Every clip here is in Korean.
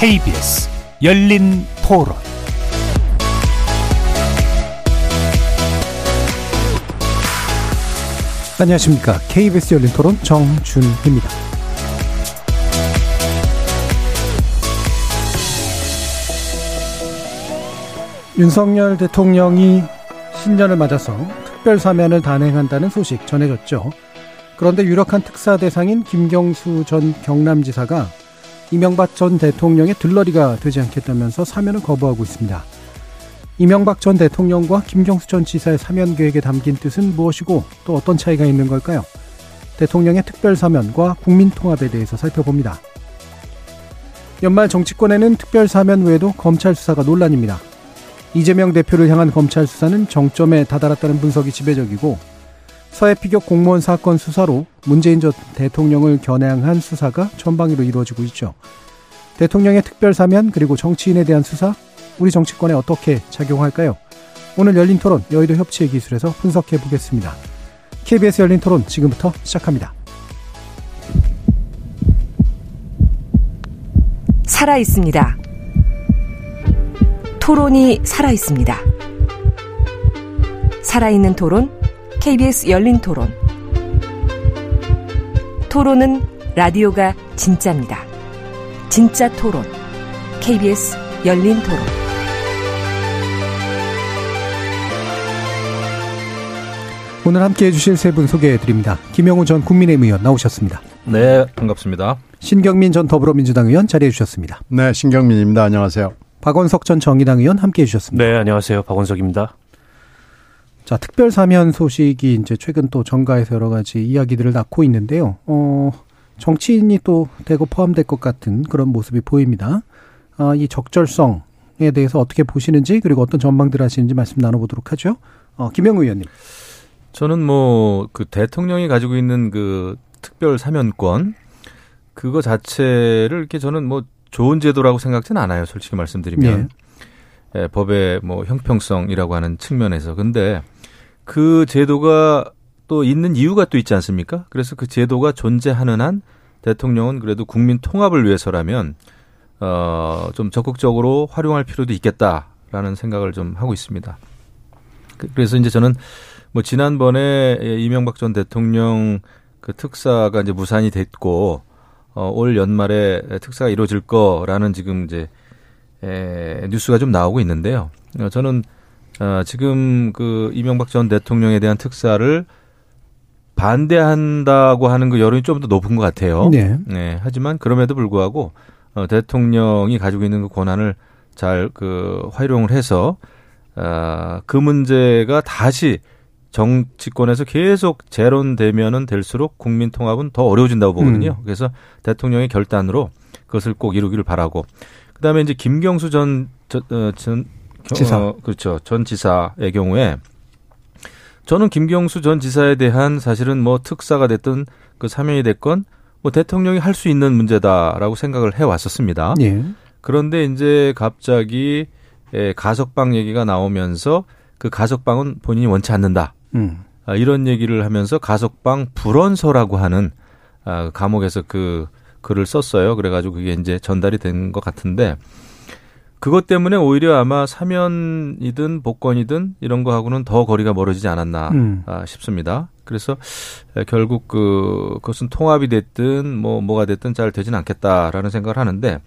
KBS 열린 토론 안녕하십니까. KBS 열린 토론 정준희입니다. 윤석열 대통령이 신년을 맞아서 특별 사면을 단행한다는 소식 전해졌죠. 그런데 유력한 특사 대상인 김경수 전 경남지사가 이명박 전 대통령의 들러리가 되지 않겠다면서 사면을 거부하고 있습니다. 이명박 전 대통령과 김경수 전 지사의 사면 계획에 담긴 뜻은 무엇이고 또 어떤 차이가 있는 걸까요? 대통령의 특별 사면과 국민 통합에 대해서 살펴봅니다. 연말 정치권에는 특별 사면 외에도 검찰 수사가 논란입니다. 이재명 대표를 향한 검찰 수사는 정점에 다다랐다는 분석이 지배적이고 서해 피격 공무원 사건 수사로 문재인 전 대통령을 겨냥한 수사가 전방위로 이루어지고 있죠. 대통령의 특별 사면 그리고 정치인에 대한 수사 우리 정치권에 어떻게 작용할까요? 오늘 열린 토론 여의도 협치의 기술에서 분석해 보겠습니다. KBS 열린 토론 지금부터 시작합니다. 살아 있습니다. 토론이 살아 있습니다. 살아있는 토론, KBS 열린 토론. 토론은 라디오가 진짜입니다. 진짜 토론, KBS 열린 토론. 오늘 함께 해주실 세 분 소개해 드립니다. 김영우 전 국민의힘 의원 나오셨습니다. 네, 반갑습니다. 신경민 전 더불어민주당 의원 자리해 주셨습니다. 네, 신경민입니다. 안녕하세요. 박원석 전 정의당 의원 함께 해주셨습니다. 네, 안녕하세요. 박원석입니다. 자, 특별 사면 소식이 이제 최근 또 정가에서 여러 가지 이야기들을 낳고 있는데요. 어, 정치인이 또 대거 포함될 것 같은 그런 모습이 보입니다. 아, 이 적절성에 대해서 어떻게 보시는지 그리고 어떤 전망들 하시는지 말씀 나눠보도록 하죠. 어, 김영우 의원님. 저는 뭐 그 대통령이 가지고 있는 그 특별 사면권 그거 자체를 이렇게 저는 뭐 좋은 제도라고 생각지는 않아요. 솔직히 말씀드리면. 예. 예, 법의 뭐 형평성이라고 하는 측면에서. 근데 그 제도가 또 있는 이유가 또 있지 않습니까? 그래서 그 제도가 존재하는 한 대통령은 그래도 국민 통합을 위해서라면 어, 좀 적극적으로 활용할 필요도 있겠다라는 생각을 좀 하고 있습니다. 그, 그래서 이제 저는 뭐 지난번에 이명박 전 대통령 그 특사가 이제 무산이 됐고 어, 올 연말에 특사가 이루어질 거라는 지금 이제 에, 뉴스가 좀 나오고 있는데요. 어, 저는 어, 지금 그 이명박 전 대통령에 대한 특사를 반대한다고 하는 그 여론이 좀 더 높은 것 같아요. 네. 네. 하지만 그럼에도 불구하고 어, 대통령이 가지고 있는 그 권한을 잘 그 활용을 해서 어, 그 문제가 다시 정치권에서 계속 재론되면은 될수록 국민 통합은 더 어려워진다고 보거든요. 음. 그래서 대통령의 결단으로 그것을 꼭 이루기를 바라고 그다음에 이제 김경수 전, 전, 어, 전 지사 어, 그렇죠 전 지사의 경우에 저는 김경수 전 지사에 대한 사실은 뭐 특사가 됐든 그 사면이 됐건 뭐 대통령이 할 수 있는 문제다라고 생각을 해 왔었습니다. 예. 그런데 이제 갑자기 예, 가석방 얘기가 나오면서 그 가석방은 본인이 원치 않는다. 음. 아, 이런 얘기를 하면서 가석방 불원서라고 하는 아, 감옥에서 그 글을 썼어요. 그래가지고 그게 이제 전달이 된 것 같은데 그것 때문에 오히려 아마 사면이든 복권이든 이런 거하고는 더 거리가 멀어지지 않았나 음. 아, 싶습니다. 그래서 결국 그 그것은 통합이 됐든 뭐 뭐가 됐든 잘 되진 않겠다라는 생각을 하는데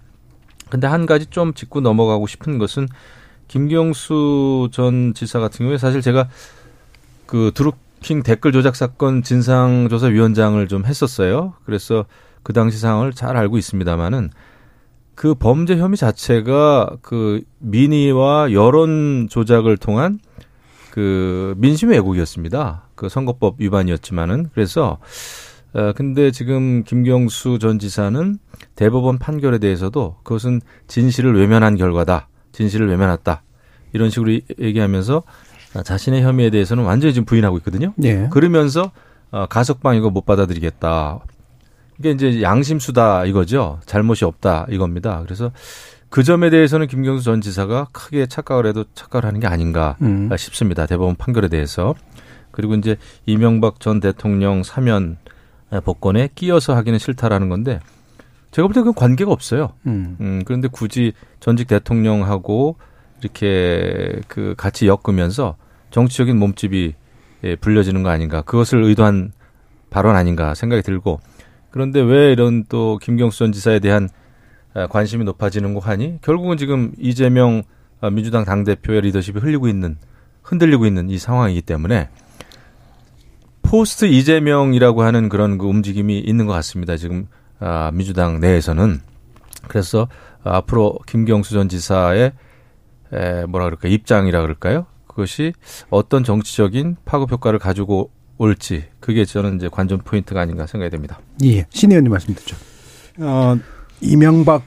근데 한 가지 좀 짚고 넘어가고 싶은 것은 김경수 전 지사 같은 경우에 사실 제가 그 드루킹 댓글 조작 사건 진상조사위원장을 좀 했었어요. 그래서 그 당시 상황을 잘 알고 있습니다만은 그 범죄 혐의 자체가 그 민의와 여론 조작을 통한 그 민심 왜곡이었습니다. 그 선거법 위반이었지만은 그래서 어 근데 지금 김경수 전 지사는 대법원 판결에 대해서도 그것은 진실을 외면한 결과다. 진실을 외면했다. 이런 식으로 얘기하면서 자신의 혐의에 대해서는 완전히 지금 부인하고 있거든요. 네. 그러면서 어, 가석방 이거 못 받아들이겠다. 이게 이제 양심수다 이거죠. 잘못이 없다 이겁니다. 그래서 그 점에 대해서는 김경수 전 지사가 크게 착각을 해도 착각을 하는 게 아닌가 음. 싶습니다. 대법원 판결에 대해서. 그리고 이제 이명박 전 대통령 사면 복권에 끼어서 하기는 싫다라는 건데 제가 볼 때 그건 관계가 없어요. 음. 음. 그런데 굳이 전직 대통령하고 이렇게 그 같이 엮으면서 정치적인 몸집이 예, 불려지는 거 아닌가. 그것을 의도한 발언 아닌가 생각이 들고 그런데 왜 이런 또 김경수 전 지사에 대한 아, 관심이 높아지는 거 하니 결국은 지금 이재명 아, 민주당 당 대표의 리더십이 흘리고 있는 흔들리고 있는 이 상황이기 때문에 포스트 이재명이라고 하는 그런 그 움직임이 있는 것 같습니다. 지금 아, 민주당 내에서는 그래서 앞으로 김경수 전 지사의 에, 뭐라 그럴까 입장이라 그럴까요? 그것이 어떤 정치적인 파급 효과를 가지고 올지 그게 저는 이제 관전 포인트가 아닌가 생각이 됩니다. 예, 신 의원님 말씀 듣죠. 어, 이명박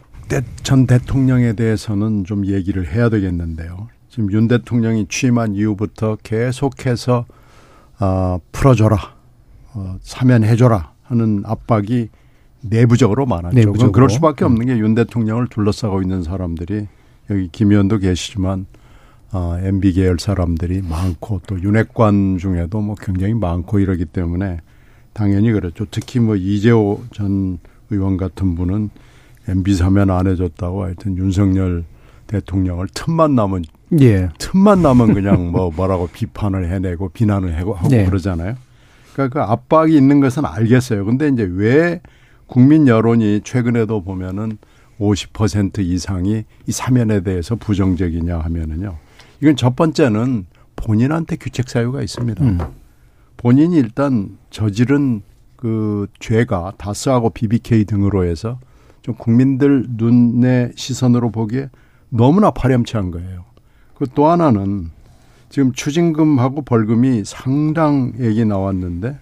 전 대통령에 대해서는 좀 얘기를 해야 되겠는데요. 지금 윤 대통령이 취임한 이후부터 계속해서 어, 풀어줘라, 어, 사면해줘라 하는 압박이 내부적으로 많았죠. 내부적으로. 그럴 수밖에 없는 게 윤 대통령을 둘러싸고 있는 사람들이 여기 김 의원도 계시지만 어, MB 계열 사람들이 많고 또 윤핵관 중에도 뭐 굉장히 많고 이러기 때문에 당연히 그렇죠. 특히 뭐 이재호 전 의원 같은 분은 MB 사면 안 해줬다고 하여튼 윤석열 대통령을 틈만 나면 예. 틈만 나면 그냥 뭐 뭐라고 비판을 해내고 비난을 하고 하고 예. 그러잖아요. 그러니까 그 압박이 있는 것은 알겠어요. 근데 이제 왜 국민 여론이 최근에도 보면은 50% 이상이 이 사면에 대해서 부정적이냐 하면은요. 이건 첫 번째는 본인한테 규책 사유가 있습니다. 음. 본인이 일단 저지른 그 죄가 다스하고 BBK 등으로 해서 좀 국민들 눈의 시선으로 보기에 너무나 파렴치한 거예요. 그 또 하나는 지금 추징금하고 벌금이 상당액이 나왔는데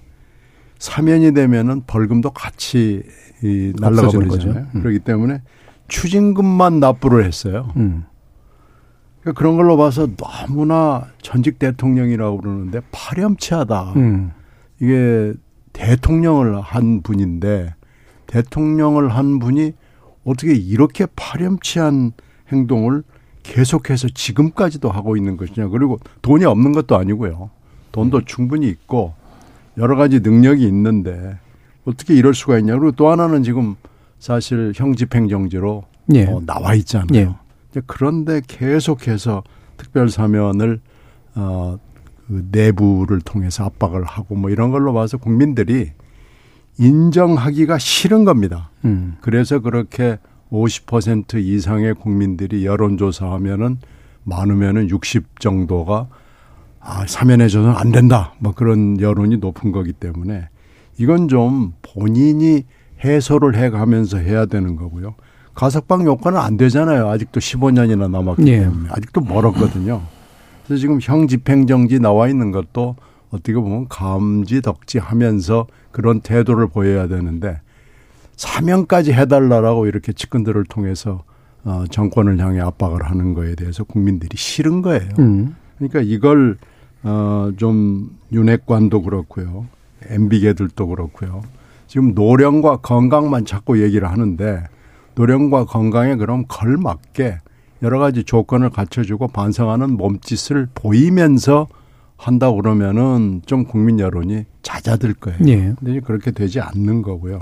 사면이 되면은 벌금도 같이 이 날라가 버리잖아요. 음. 그렇기 때문에 추징금만 납부를 했어요. 음. 그러니까 그런 걸로 봐서 너무나 전직 대통령이라고 그러는데 파렴치하다. 음. 이게 대통령을 한 분인데 대통령을 한 분이 어떻게 이렇게 파렴치한 행동을 계속해서 지금까지도 하고 있는 것이냐. 그리고 돈이 없는 것도 아니고요. 돈도 충분히 있고 여러 가지 능력이 있는데 어떻게 이럴 수가 있냐. 그리고 또 하나는 지금 사실 형 집행정지로 예. 어, 나와 있잖아요. 예. 그런데 계속해서 특별 사면을 어, 그 내부를 통해서 압박을 하고 뭐 이런 걸로 봐서 국민들이 인정하기가 싫은 겁니다. 음. 그래서 그렇게 50% 이상의 국민들이 여론조사하면은 많으면은 60 정도가 아, 사면해줘서는 안 된다. 뭐 그런 여론이 높은 거기 때문에 이건 좀 본인이 해소를 해 가면서 해야 되는 거고요. 가석방 요건은 안 되잖아요. 아직도 15년이나 남았기 예. 때문에. 아직도 멀었거든요. 그래서 지금 형 집행정지 나와 있는 것도 어떻게 보면 감지 덕지 하면서 그런 태도를 보여야 되는데 사명까지 해달라라고 이렇게 측근들을 통해서 어, 정권을 향해 압박을 하는 거에 대해서 국민들이 싫은 거예요. 음. 그러니까 이걸 어, 좀 윤핵관도 그렇고요. MB계들도 그렇고요. 지금 노령과 건강만 자꾸 얘기를 하는데 노령과 건강에 그럼 걸맞게 여러 가지 조건을 갖춰주고 반성하는 몸짓을 보이면서 한다 그러면은 좀 국민 여론이 잦아들 거예요. 예. 근데 그렇게 되지 않는 거고요.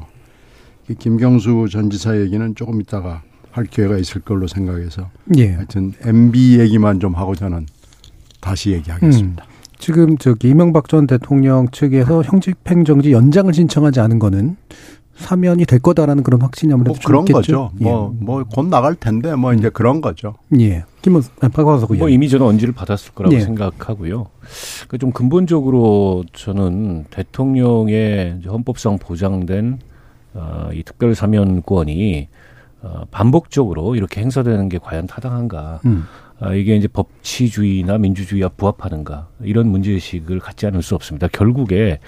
김경수 전 지사 얘기는 조금 있다가 할 기회가 있을 걸로 생각해서 예. 하여튼 MB 얘기만 좀 하고 저는 다시 얘기하겠습니다. 음. 지금 저기 이명박 전 대통령 측에서 형집행정지 연장을 신청하지 않은 거는 사면이 될 거다라는 그런 확신이 아무래도 뭐 그런 있겠죠? 거죠. 뭐, 예. 뭐, 곧 나갈 텐데, 뭐, 이제 그런 거죠. 예. 김은, 박화석 뭐, 이미 저는 언지를 받았을 거라고 예. 생각하고요. 그좀 근본적으로 저는 대통령의 헌법상 보장된, 어, 이 특별 사면권이, 어, 반복적으로 이렇게 행사되는 게 과연 타당한가. 음. 아, 이게 이제 법치주의나 민주주의와 부합하는가. 이런 문제의식을 갖지 않을 수 없습니다. 결국에, 어,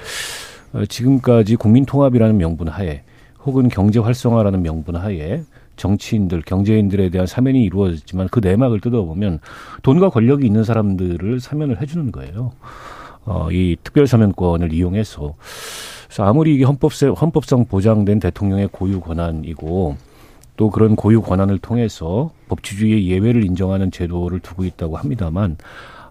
지금까지 국민 통합이라는 명분 하에 혹은 경제 활성화라는 명분 하에 정치인들, 경제인들에 대한 사면이 이루어졌지만 그 내막을 뜯어보면 돈과 권력이 있는 사람들을 사면을 해주는 거예요. 어, 이 특별 사면권을 이용해서. 그래서 아무리 이게 헌법세, 헌법상 보장된 대통령의 고유 권한이고 또 그런 고유 권한을 통해서 법치주의의 예외를 인정하는 제도를 두고 있다고 합니다만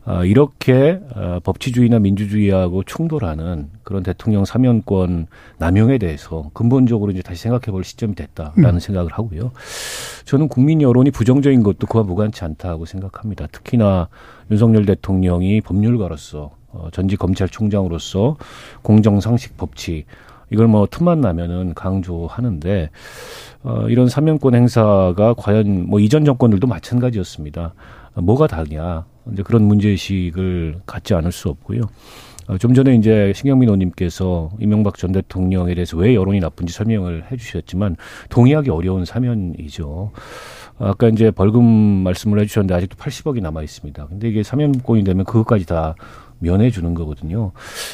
어, 이렇게 어, 법치주의나 민주주의하고 충돌하는 그런 대통령 사면권 남용에 대해서 근본적으로 이제 다시 생각해 볼 시점이 됐다라는 음. 생각을 하고요. 저는 국민 여론이 부정적인 것도 그와 무관치 않다고 생각합니다. 특히나 윤석열 대통령이 법률가로서 어, 전직 검찰총장으로서 공정상식 법치 이걸 뭐 틈만 나면은 강조하는데 어, 이런 사면권 행사가 과연 뭐 이전 정권들도 마찬가지였습니다. 뭐가 다냐 이제 그런 문제의식을 갖지 않을 수 없고요. 어, 좀 전에 이제 신경민 의원님께서 이명박 전 대통령에 대해서 왜 여론이 나쁜지 설명을 해 주셨지만 동의하기 어려운 사면이죠. 아까 이제 벌금 말씀을 해 주셨는데 아직도 80억이 남아 있습니다. 근데 이게 사면권이 되면 그것까지 다 면해 주는 거거든요.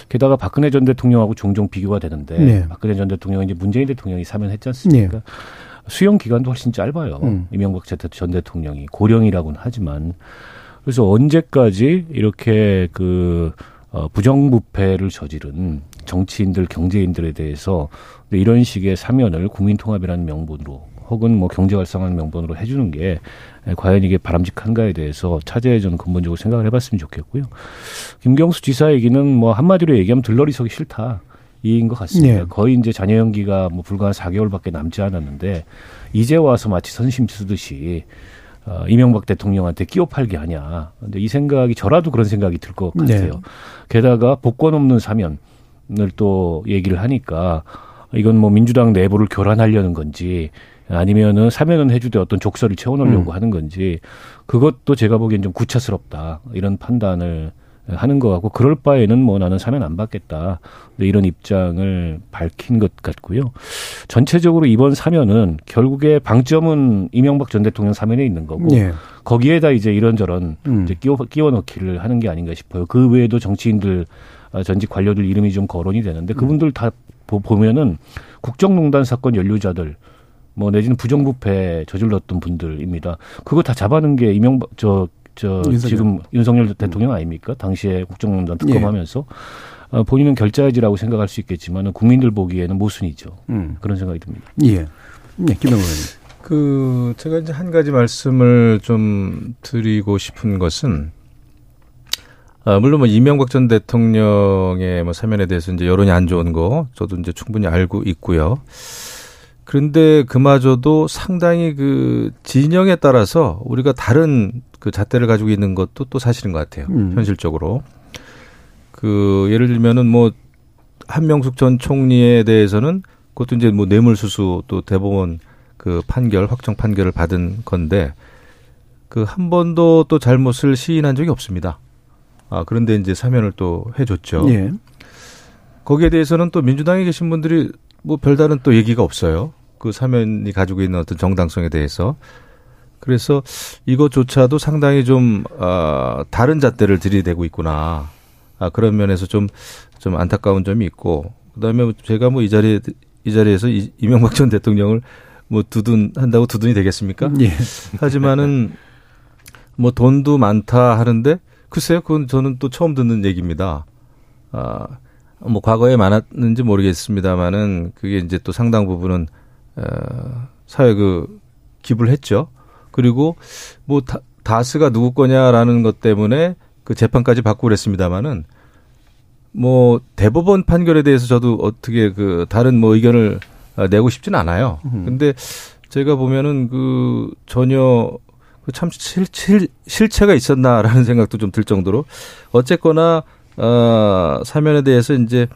게다가 박근혜 전 대통령하고 종종 비교가 되는데 네. 박근혜 전 대통령은 이제 문재인 대통령이 사면했지 않습니까? 네. 수용 기간도 훨씬 짧아요. 음. 이명박 전 대통령이 고령이라고는 하지만 그래서 언제까지 이렇게 그 어, 부정부패를 저지른 정치인들, 경제인들에 대해서 이런 식의 사면을 국민통합이라는 명분으로 혹은 뭐 경제 활성화하는 명분으로 해주는 게 과연 이게 바람직한가에 대해서 차제에 저는 근본적으로 생각을 해봤으면 좋겠고요. 김경수 지사 얘기는 뭐 한마디로 얘기하면 들러리석이 싫다. 이인 것 같습니다. 네. 거의 이제 자녀 연기가 뭐 불과 한 4개월밖에 남지 않았는데 이제 와서 마치 선심 쓰듯이 어, 이명박 대통령한테 끼워 팔기 하냐. 근데 이 생각이 저라도 그런 생각이 들 것 같아요. 네. 게다가 복권 없는 사면을 또 얘기를 하니까 이건 뭐 민주당 내부를 교란하려는 건지 아니면은 사면은 해주되 어떤 족설을 채워놓으려고 음. 하는 건지 그것도 제가 보기엔 좀 구차스럽다 이런 판단을 하는 것 같고 그럴 바에는 뭐 나는 사면 안 받겠다 이런 입장을 밝힌 것 같고요. 전체적으로 이번 사면은 결국에 방점은 이명박 전 대통령 사면에 있는 거고 네. 거기에다 이제 이런저런 음. 이제 끼워 끼워 넣기를 하는 게 아닌가 싶어요. 그 외에도 정치인들 아, 전직 관료들 이름이 좀 거론이 되는데 그분들 다 보면은 국정농단 사건 연루자들 뭐 내지는 부정부패 저질렀던 분들입니다. 그거 다 잡아는 게 이명박 저 저 윤석열. 지금 윤석열 대통령 아닙니까? 당시에 국정농단 특검하면서 예. 어, 본인은 결자해지라고 생각할 수 있겠지만 국민들 보기에는 모순이죠. 음. 그런 생각이 듭니다. 예. 네, 김영호 의원님. 그 제가 이제 한 가지 말씀을 좀 드리고 싶은 것은 아, 물론 뭐 이명박 전 대통령의 뭐 사면에 대해서 이제 여론이 안 좋은 거 저도 이제 충분히 알고 있고요. 그런데 그마저도 상당히 그 진영에 따라서 우리가 다른 그 잣대를 가지고 있는 것도 또 사실인 것 같아요. 음. 현실적으로. 그 예를 들면은 뭐 한명숙 전 총리에 대해서는 그것도 이제 뭐 뇌물수수 또 대법원 그 판결 확정 판결을 받은 건데 그 한 번도 또 잘못을 시인한 적이 없습니다. 아 그런데 이제 사면을 또 해줬죠. 예. 거기에 대해서는 또 민주당에 계신 분들이 뭐 별다른 또 얘기가 없어요. 그 사면이 가지고 있는 어떤 정당성에 대해서 그래서 이것조차도 상당히 좀 아, 다른 잣대를 들이대고 있구나. 아, 그런 면에서 좀좀 안타까운 점이 있고 그다음에 제가 뭐 이 자리에 이 자리에서 이, 이명박 전 대통령을 뭐 두둔 한다고 두둔이 되겠습니까? 예. 하지만은 뭐 돈도 많다 하는데 글쎄요, 그건 저는 또 처음 듣는 얘기입니다. 아, 뭐 과거에 많았는지 모르겠습니다만은 그게 이제 또 상당 부분은 어, 사회 그 기부를 했죠. 그리고 뭐 다, 다스가 누구 거냐라는 것 때문에 그 재판까지 받고 그랬습니다마는 뭐 대법원 판결에 대해서 저도 어떻게 그 다른 뭐 의견을 내고 싶지는 않아요. 음. 근데 제가 보면은 그 전혀 그참 실, 실, 실체가 있었나라는 생각도 좀 들 정도로 어쨌거나 어 사면에 대해서 이제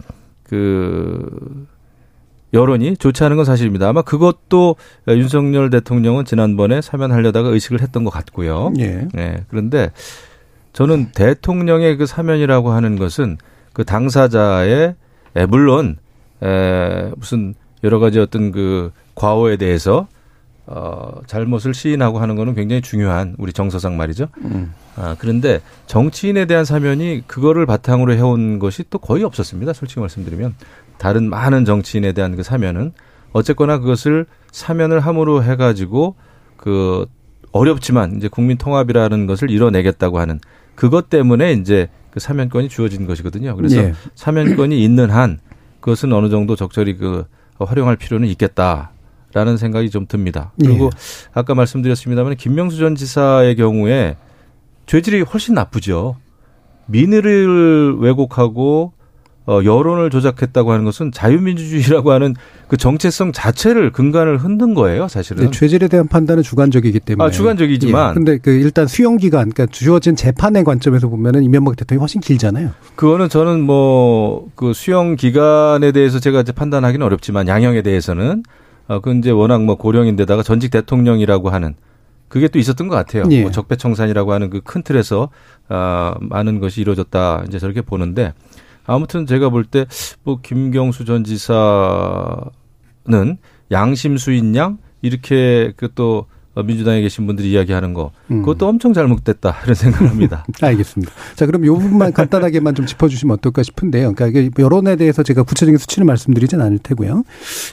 그 여론이 좋지 않은 건 사실입니다. 아마 그것도 윤석열 대통령은 지난번에 사면하려다가 의식을 했던 것 같고요. 예. 네. 그런데 저는 대통령의 그 사면이라고 하는 것은 그 당사자의 에, 물론 에, 무슨 여러 가지 어떤 그 과오에 대해서 어, 잘못을 시인하고 하는 거는 굉장히 중요한 우리 정서상 말이죠. 음. 아, 그런데 정치인에 대한 사면이 그거를 바탕으로 해온 것이 또 거의 없었습니다. 솔직히 말씀드리면. 다른 많은 정치인에 대한 그 사면은 어쨌거나 그것을 사면을 함으로 해가지고 그 어렵지만 이제 국민 통합이라는 것을 이뤄내겠다고 하는 그것 때문에 이제 그 사면권이 주어진 것이거든요. 그래서 예. 사면권이 있는 한 그것은 어느 정도 적절히 그 활용할 필요는 있겠다라는 생각이 좀 듭니다. 그리고 예. 아까 말씀드렸습니다만 김명수 전 지사의 경우에 죄질이 훨씬 나쁘죠. 민의를 왜곡하고 어, 여론을 조작했다고 하는 것은 자유민주주의라고 하는 그 정체성 자체를 근간을 흔든 거예요, 사실은. 네, 죄질에 대한 판단은 주관적이기 때문에. 아, 주관적이지만. 예, 근데 그 일단 수용 기간, 그러니까 주어진 재판의 관점에서 보면은 이명박 대통령이 훨씬 길잖아요. 그거는 저는 뭐 그 수용 기간에 대해서 제가 이제 판단하기는 어렵지만 양형에 대해서는 어, 그 이제 워낙 뭐 고령인데다가 전직 대통령이라고 하는 그게 또 있었던 것 같아요. 예. 뭐 적폐청산이라고 하는 그 큰 틀에서 아, 많은 것이 이루어졌다 이제 저렇게 보는데 아무튼 제가 볼 때 뭐 김경수 전 지사는 양심 수인 양 이렇게 그또 민주당에 계신 분들이 이야기하는 거 음. 그것도 음. 엄청 잘못됐다 이런 생각을 합니다. 알겠습니다. 자 그럼 요 부분만 간단하게만 좀 짚어주시면 어떨까 싶은데요. 그러니까 이게 여론에 대해서 제가 구체적인 수치를 말씀드리진 않을 테고요.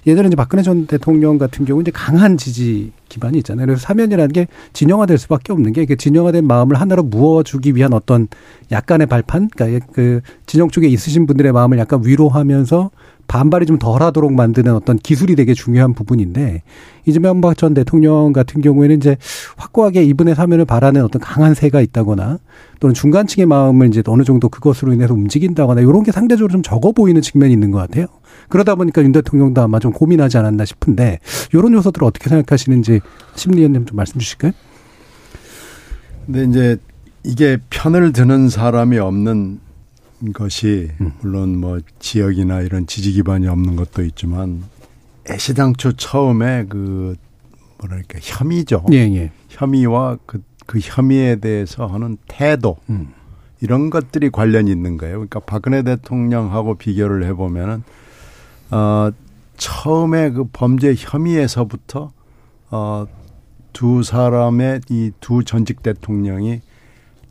예전에 이제 박근혜 전 대통령 같은 경우 이제 강한 지지 기반이 있잖아요. 그래서 사면이라는 게 진영화될 수밖에 없는 게 진영화된 마음을 하나로 무어주기 위한 어떤 약간의 발판, 그러니까 그 진영 쪽에 있으신 분들의 마음을 약간 위로하면서 반발이 좀 덜하도록 만드는 어떤 기술이 되게 중요한 부분인데 이재명 전 대통령 같은 경우에는 이제 확고하게 이분의 사면을 바라는 어떤 강한 세가 있다거나 또는 중간층의 마음을 이제 어느 정도 그것으로 인해서 움직인다거나 이런 게 상대적으로 좀 적어 보이는 측면이 있는 것 같아요. 그러다 보니까 윤 대통령도 아마 좀 고민하지 않았나 싶은데 이런 요소들을 어떻게 생각하시는지 심리위원님 좀 말씀 주실까요? 근데 이제 이게 편을 드는 사람이 없는 것이 음. 물론 뭐 지역이나 이런 지지 기반이 없는 것도 있지만 애시당초 처음에 그 뭐랄까 혐의죠. 예, 예. 혐의와 그, 그 혐의에 대해서 하는 태도 음. 이런 것들이 관련이 있는 거예요. 그러니까 박근혜 대통령하고 비교를 해보면은 어 처음에 그 범죄 혐의에서부터 어 두 사람의 이 두 전직 대통령이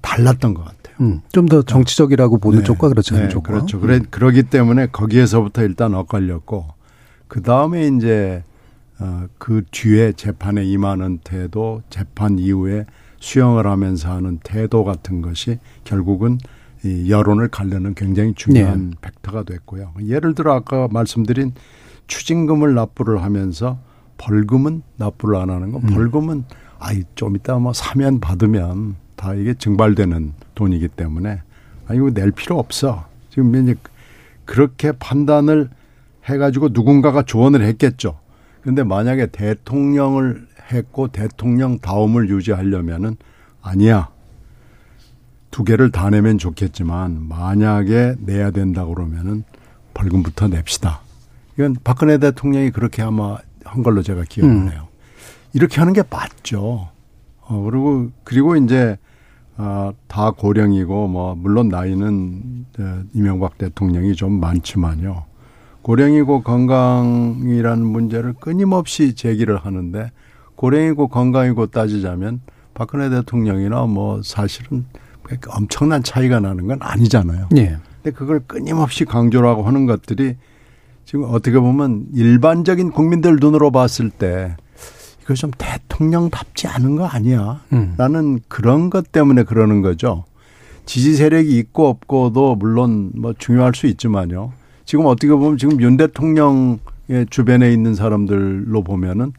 달랐던 것 같아요. 음, 좀 더 정치적이라고 보는 네. 쪽과 그렇지 않은 네, 쪽과. 그렇죠. 그래, 그러기 때문에 거기에서부터 일단 엇갈렸고, 그 다음에 이제, 어, 그 뒤에 재판에 임하는 태도, 재판 이후에 수용을 하면서 하는 태도 같은 것이 결국은 이 여론을 가르는 굉장히 중요한 네. 팩터가 됐고요. 예를 들어 아까 말씀드린 추징금을 납부를 하면서 벌금은 납부를 안 하는 거. 음. 벌금은 아이 좀 이따 뭐 사면 받으면 다 이게 증발되는 돈이기 때문에 아 이거 낼 필요 없어. 지금 이제 그렇게 판단을 해가지고 누군가가 조언을 했겠죠. 근데 만약에 대통령을 했고 대통령 다움을 유지하려면은 아니야. 두 개를 다 내면 좋겠지만 만약에 내야 된다 그러면은 벌금부터 냅시다. 이건 박근혜 대통령이 그렇게 아마 한 걸로 제가 기억을 음. 해요. 이렇게 하는 게 맞죠. 어, 그리고, 그리고 이제 아, 다 고령이고 뭐 물론 나이는 이명박 대통령이 좀 많지만요. 고령이고 건강이라는 문제를 끊임없이 제기를 하는데 고령이고 건강이고 따지자면 박근혜 대통령이나 뭐 사실은 엄청난 차이가 나는 건 아니잖아요. 예. 근데 그걸 끊임없이 강조하고 하는 것들이 지금 어떻게 보면 일반적인 국민들 눈으로 봤을 때 이거 좀 대통령답지 않은 거 아니야? 음. 라는 그런 것 때문에 그러는 거죠. 지지 세력이 있고 없고도 물론 뭐 중요할 수 있지만요. 지금 어떻게 보면 지금 윤 대통령의 주변에 있는 사람들로 보면은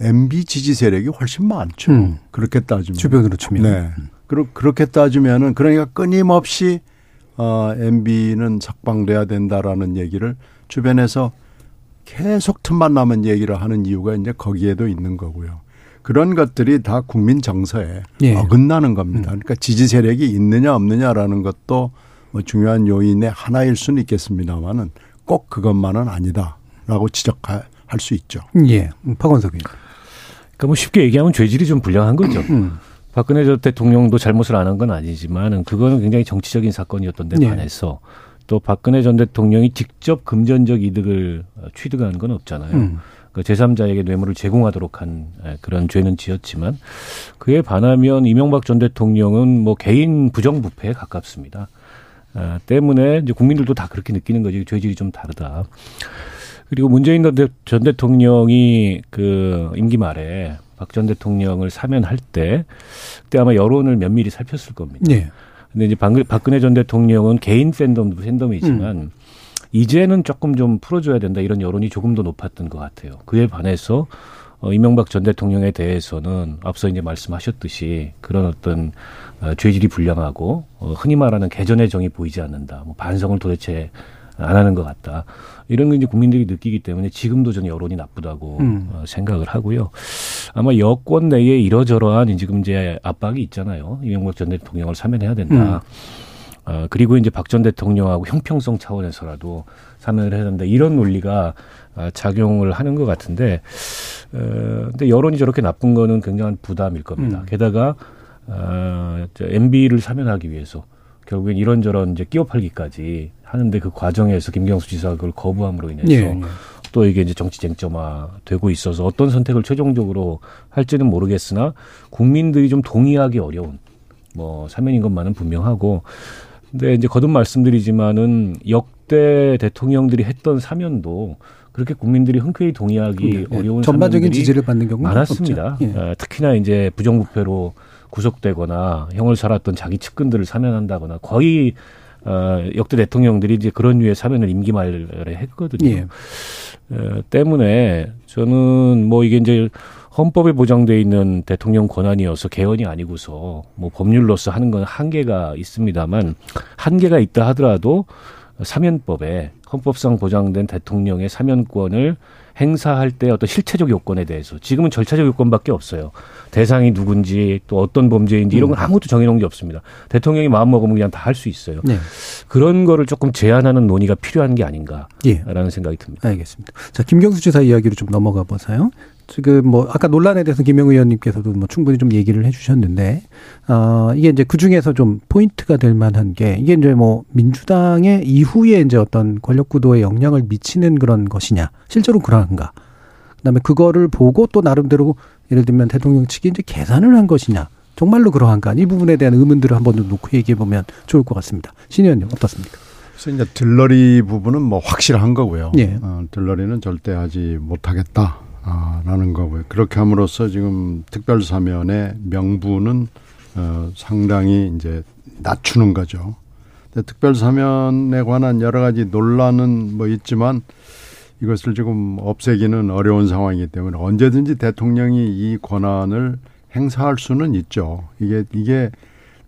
MB 지지 세력이 훨씬 많죠. 음. 그렇게 따지면. 주변으로 치면. 네. 그러, 그렇게 따지면은 그러니까 끊임없이 어, MB는 석방돼야 된다라는 얘기를 주변에서 계속 틈만 나면 얘기를 하는 이유가 이제 거기에도 있는 거고요. 그런 것들이 다 국민 정서에 예. 어긋나는 겁니다. 음. 그러니까 지지 세력이 있느냐 없느냐라는 것도 뭐 중요한 요인의 하나일 수는 있겠습니다만은 꼭 그것만은 아니다라고 지적할 수 있죠. 예. 박원석이. 그러니까 뭐 쉽게 얘기하면 죄질이 좀 불량한 거죠. 음. 박근혜 전 대통령도 잘못을 안 한 건 아니지만 그거는 굉장히 정치적인 사건이었던 데 예. 반해서 또 박근혜 전 대통령이 직접 금전적 이득을 취득한 건 없잖아요. 음. 그 제3자에게 뇌물을 제공하도록 한 그런 죄는 지었지만 그에 반하면 이명박 전 대통령은 뭐 개인 부정부패에 가깝습니다. 아, 때문에 이제 국민들도 다 그렇게 느끼는 거지 죄질이 좀 다르다. 그리고 문재인 전 대통령이 그 임기 말에 박 전 대통령을 사면할 때 그때 아마 여론을 면밀히 살폈을 겁니다. 네. 근데 이제 박근혜 전 대통령은 개인 팬덤도 팬덤이지만 음. 이제는 조금 좀 풀어줘야 된다 이런 여론이 조금 더 높았던 것 같아요. 그에 반해서 어, 이명박 전 대통령에 대해서는 앞서 이제 말씀하셨듯이 그런 어떤 어, 죄질이 불량하고 어, 흔히 말하는 개전의 정이 보이지 않는다. 뭐 반성을 도대체 안 하는 것 같다. 이런 걸 이제 국민들이 느끼기 때문에 지금도 저는 여론이 나쁘다고 음. 어, 생각을 하고요. 아마 여권 내에 이러저러한 지금 이제 압박이 있잖아요. 이명박 전 대통령을 사면해야 된다. 음. 어, 그리고 이제 박 전 대통령하고 형평성 차원에서라도 사면을 해야 된다. 이런 논리가 어, 작용을 하는 것 같은데, 어, 근데 여론이 저렇게 나쁜 거는 굉장한 부담일 겁니다. 음. 게다가, 어, MB를 사면하기 위해서 결국엔 이런저런 이제 끼워 팔기까지 하는데 그 과정에서 김경수 지사가 그걸 거부함으로 인해서 예, 예. 또 이게 이제 정치 쟁점화 되고 있어서 어떤 선택을 최종적으로 할지는 모르겠으나 국민들이 좀 동의하기 어려운 뭐 사면인 것만은 분명하고 근데 이제 거듭 말씀드리지만은 역대 대통령들이 했던 사면도 그렇게 국민들이 흔쾌히 동의하기 네, 네. 어려운 전반적인 지지를 받는 경우 많았습니다. 예. 어, 특히나 이제 부정부패로 구속되거나 형을 살았던 자기 측근들을 사면한다거나 거의 어, 역대 대통령들이 이제 그런 류의 사면을 임기 말에 했거든요. 예. 어, 때문에 저는 뭐 이게 이제 헌법에 보장돼 있는 대통령 권한이어서 개헌이 아니고서 뭐 법률로서 하는 건 한계가 있습니다만 한계가 있다 하더라도 사면법에 헌법상 보장된 대통령의 사면권을 행사할 때 어떤 실체적 요건에 대해서 지금은 절차적 요건밖에 없어요. 대상이 누군지 또 어떤 범죄인지 이런 건 음. 아무것도 정해놓은 게 없습니다. 대통령이 마음 먹으면 그냥 다 할 수 있어요. 네. 그런 거를 조금 제한하는 논의가 필요한 게 아닌가라는 예. 생각이 듭니다. 알겠습니다. 자 김경수 지사 이야기로 좀 넘어가 보세요. 지금 뭐 아까 논란에 대해서 김영 의원님께서도 뭐 충분히 좀 얘기를 해주셨는데 어 이게 이제 그 중에서 좀 포인트가 될 만한 게 이게 이제 뭐 민주당의 이후에 이제 어떤 권력 구도에 영향을 미치는 그런 것이냐 실제로 그러한가 그다음에 그거를 보고 또 나름대로 예를 들면 대통령 측이 이제 계산을 한 것이냐 정말로 그러한가 이 부분에 대한 의문들을 한번 좀 놓고 얘기해 보면 좋을 것 같습니다. 신 의원님 어떻습니까? 그래서 이제 들러리 부분은 뭐 확실한 거고요. 예. 어, 들러리는 절대 하지 못하겠다. 아, 라는 거고요. 그렇게 함으로써 지금 특별 사면의 명분은 어, 상당히 이제 낮추는 거죠. 근데 특별 사면에 관한 여러 가지 논란은 뭐 있지만 이것을 지금 없애기는 어려운 상황이기 때문에 언제든지 대통령이 이 권한을 행사할 수는 있죠. 이게 이게